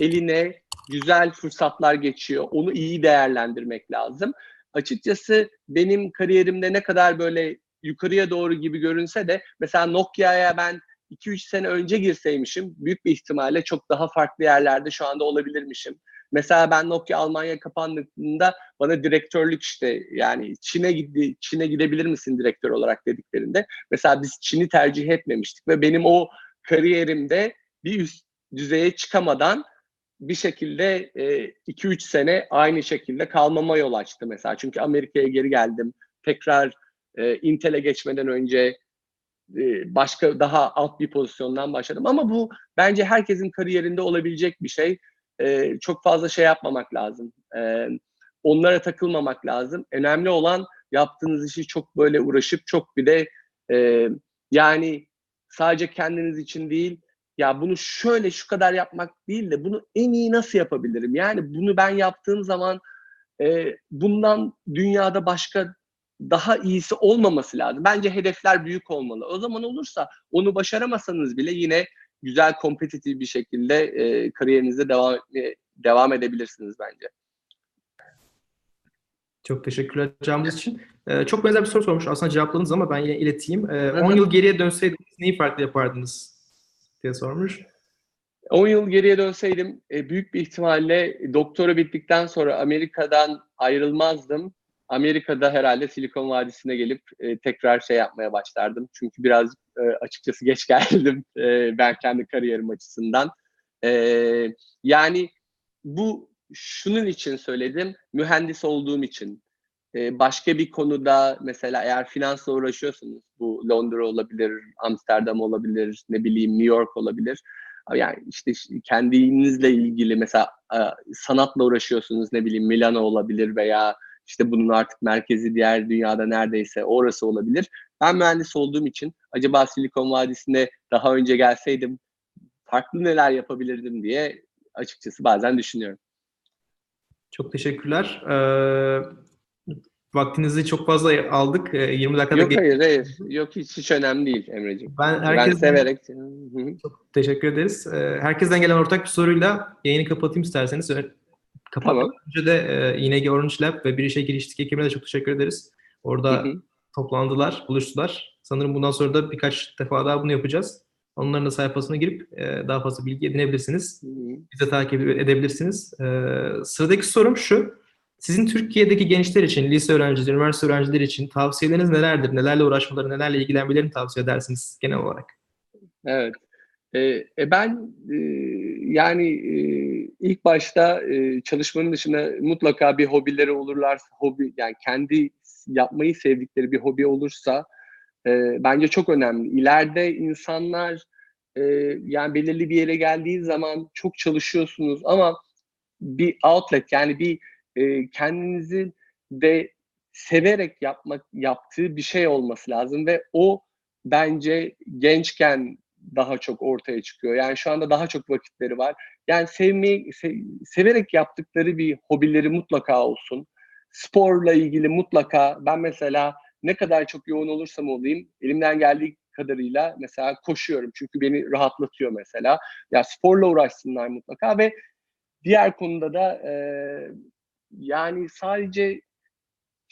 eline güzel fırsatlar geçiyor. Onu iyi değerlendirmek lazım. Açıkçası benim kariyerimde ne kadar böyle yukarıya doğru gibi görünse de mesela Nokia'ya ben 2-3 sene önce girseymişim büyük bir ihtimalle çok daha farklı yerlerde şu anda olabilirmişim. Mesela ben Nokia Almanya kapandığında bana direktörlük işte yani Çin'e gidi Çin'e gidebilir misin direktör olarak dediklerinde mesela biz Çin'i tercih etmemiştik ve benim o kariyerimde bir üst düzeye çıkamadan bir şekilde 2-3 sene aynı şekilde kalmama yol açtı mesela. Çünkü Amerika'ya geri geldim. Tekrar e, Intel'e geçmeden önce e, başka daha alt bir pozisyondan başladım. Ama bu bence herkesin kariyerinde olabilecek bir şey. E, çok fazla şey yapmamak lazım. E, onlara takılmamak lazım. Önemli olan yaptığınız işi çok böyle uğraşıp çok bir de e, yani sadece kendiniz için değil ya bunu şöyle şu kadar yapmak değil de bunu en iyi nasıl yapabilirim? Yani bunu ben yaptığım zaman e, bundan dünyada başka daha iyisi olmaması lazım. Bence hedefler büyük olmalı. O zaman olursa onu başaramasanız bile yine güzel kompetitif bir şekilde e, kariyerinize devam etmeye devam edebilirsiniz bence. Çok teşekkürler cevabınız için. Ee, çok benzer bir soru sormuş. Aslında cevapladınız ama ben yine ileteyim. Ee, Hı hı. 10 yıl geriye dönseydiniz neyi farklı yapardınız diye sormuş. 10 yıl geriye dönseydim e, büyük bir ihtimalle doktora bittikten sonra Amerika'dan ayrılmazdım. Amerika'da herhalde Silikon Vadisi'ne gelip e, tekrar şey yapmaya başlardım. Çünkü biraz e, açıkçası geç geldim e, ben kendi kariyerim açısından. E, yani bu şunun için söyledim, mühendis olduğum için. E, başka bir konuda mesela eğer finansla uğraşıyorsunuz, bu Londra olabilir, Amsterdam olabilir, ne bileyim New York olabilir yani işte kendinizle ilgili mesela e, sanatla uğraşıyorsunuz ne bileyim Milano olabilir veya işte bunun artık merkezi diğer dünyada neredeyse orası olabilir. Ben mühendis olduğum için acaba Silikon Vadisi'ne daha önce gelseydim farklı neler yapabilirdim diye açıkçası bazen düşünüyorum. Çok teşekkürler. Ee, vaktinizi çok fazla aldık. Ee, 20 dakikada Yok hayır hayır. Yok hiç, hiç önemli değil Emre'ciğim. Ben Ben herkesten, severek. Çok teşekkür ederiz. Ee, herkesten gelen ortak bir soruyla yayını kapatayım isterseniz. Kapatmadan Tamam. önce de e, ING Orange Lab ve Bir İşe Giriştik ekibine de çok teşekkür ederiz. Orada Hı hı. toplandılar, buluştular. Sanırım bundan sonra da birkaç defa daha bunu yapacağız. Onların da sayfasına girip e, daha fazla bilgi edinebilirsiniz. Bize takip edebilirsiniz. E, sıradaki sorum şu. Sizin Türkiye'deki gençler için, lise öğrencileri, üniversite öğrencileri için tavsiyeleriniz nelerdir? Nelerle uğraşmaları, nelerle ilgilenmelerini tavsiye edersiniz genel olarak? Evet. E, e, ben e, yani e, ilk başta e, çalışmanın dışında mutlaka bir hobileri olurlarsa, hobi yani kendi yapmayı sevdikleri bir hobi olursa e, bence çok önemli. İleride insanlar e, yani belirli bir yere geldiği zaman çok çalışıyorsunuz ama bir outlet yani bir e, kendinizi de severek yapmak yaptığı bir şey olması lazım ve o bence gençken daha çok ortaya çıkıyor. Yani şu anda daha çok vakitleri var. Yani sevmeyi se- severek yaptıkları bir hobileri mutlaka olsun. Sporla ilgili mutlaka ben mesela ne kadar çok yoğun olursam olayım elimden geldiği kadarıyla mesela koşuyorum. Çünkü beni rahatlatıyor mesela. Ya sporla uğraşsınlar mutlaka ve diğer konuda da e, yani sadece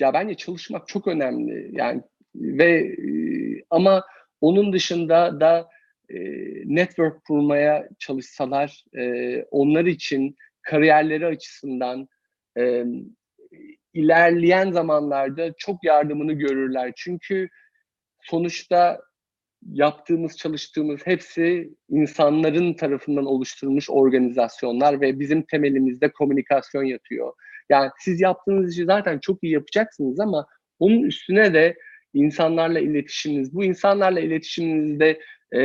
ya bence çalışmak çok önemli. Yani ve ama onun dışında da e, network kurmaya çalışsalar e, onlar için kariyerleri açısından e, ilerleyen zamanlarda çok yardımını görürler. Çünkü sonuçta yaptığımız, çalıştığımız hepsi insanların tarafından oluşturulmuş organizasyonlar ve bizim temelimizde komünikasyon yatıyor. Yani siz yaptığınız işi zaten çok iyi yapacaksınız ama onun üstüne de insanlarla iletişiminiz, bu insanlarla iletişiminizde e,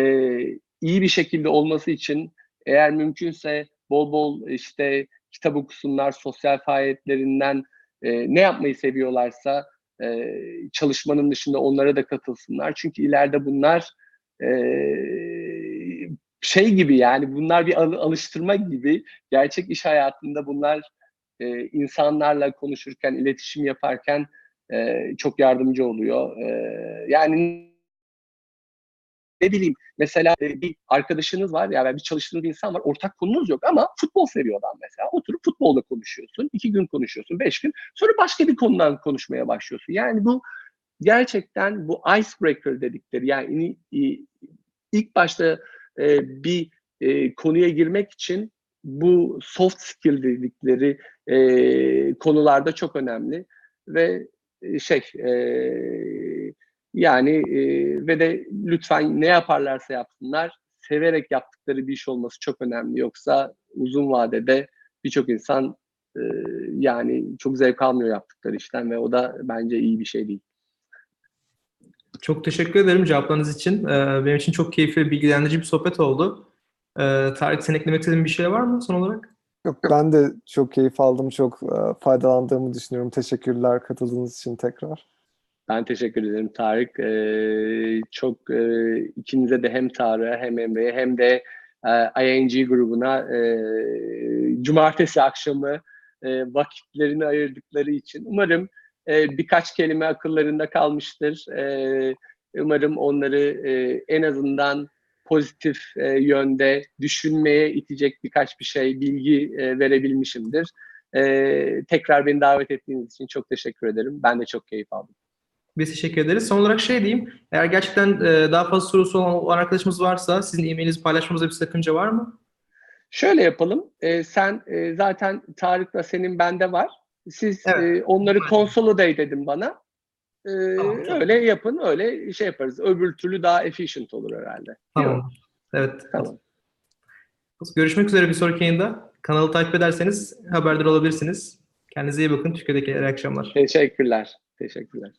iyi bir şekilde olması için eğer mümkünse bol bol işte kitap okusunlar, sosyal faaliyetlerinden e, ne yapmayı seviyorlarsa e, çalışmanın dışında onlara da katılsınlar. Çünkü ileride bunlar e, şey gibi yani bunlar bir al- alıştırma gibi gerçek iş hayatında bunlar e, insanlarla konuşurken, iletişim yaparken e, çok yardımcı oluyor. E, yani ne bileyim mesela e, bir arkadaşınız var ya bir çalıştığınız bir insan var ortak konunuz yok ama futbol seviyor adam mesela oturup futbolla konuşuyorsun iki gün konuşuyorsun beş gün sonra başka bir konudan konuşmaya başlıyorsun yani bu gerçekten bu icebreaker dedikleri yani ilk başta e, bir e, konuya girmek için bu soft skill dedikleri e, konularda çok önemli ve e, şey e, yani e, ve de lütfen ne yaparlarsa yapsınlar severek yaptıkları bir iş olması çok önemli. Yoksa uzun vadede birçok insan e, yani çok zevk almıyor yaptıkları işten ve o da bence iyi bir şey değil. Çok teşekkür ederim cevaplarınız için. Ee, benim için çok keyifli bilgilendirici bir sohbet oldu. Ee, Tarık sen eklemek istediğin bir şey var mı son olarak? Yok, ben de çok keyif aldım, çok e, faydalandığımı düşünüyorum. Teşekkürler katıldığınız için tekrar. Ben teşekkür ederim Tarık. Ee, çok e, ikinize de hem Tarık'a hem Emre'ye hem de e, ING grubuna e, cumartesi akşamı e, vakitlerini ayırdıkları için umarım e, birkaç kelime akıllarında kalmıştır. E, umarım onları e, en azından pozitif e, yönde düşünmeye itecek birkaç bir şey, bilgi e, verebilmişimdir. E, tekrar beni davet ettiğiniz için çok teşekkür ederim. Ben de çok keyif aldım. Biz teşekkür ederiz. Son olarak şey diyeyim. Eğer gerçekten e, daha fazla sorusu olan, arkadaşımız varsa sizin e-mailinizi paylaşmamızda bir sakınca var mı? Şöyle yapalım. E, sen e, zaten Tarık'la senin bende var. Siz Evet. e, onları Aynen. consolidate edin bana. E, Tamam, tamam. öyle yapın, öyle şey yaparız. Öbür türlü daha efficient olur herhalde. Tamam. Evet. Tamam. Görüşmek üzere bir sonraki yayında. Kanalı takip ederseniz haberdar olabilirsiniz. Kendinize iyi bakın. Türkiye'deki iyi akşamlar. Teşekkürler. Teşekkürler.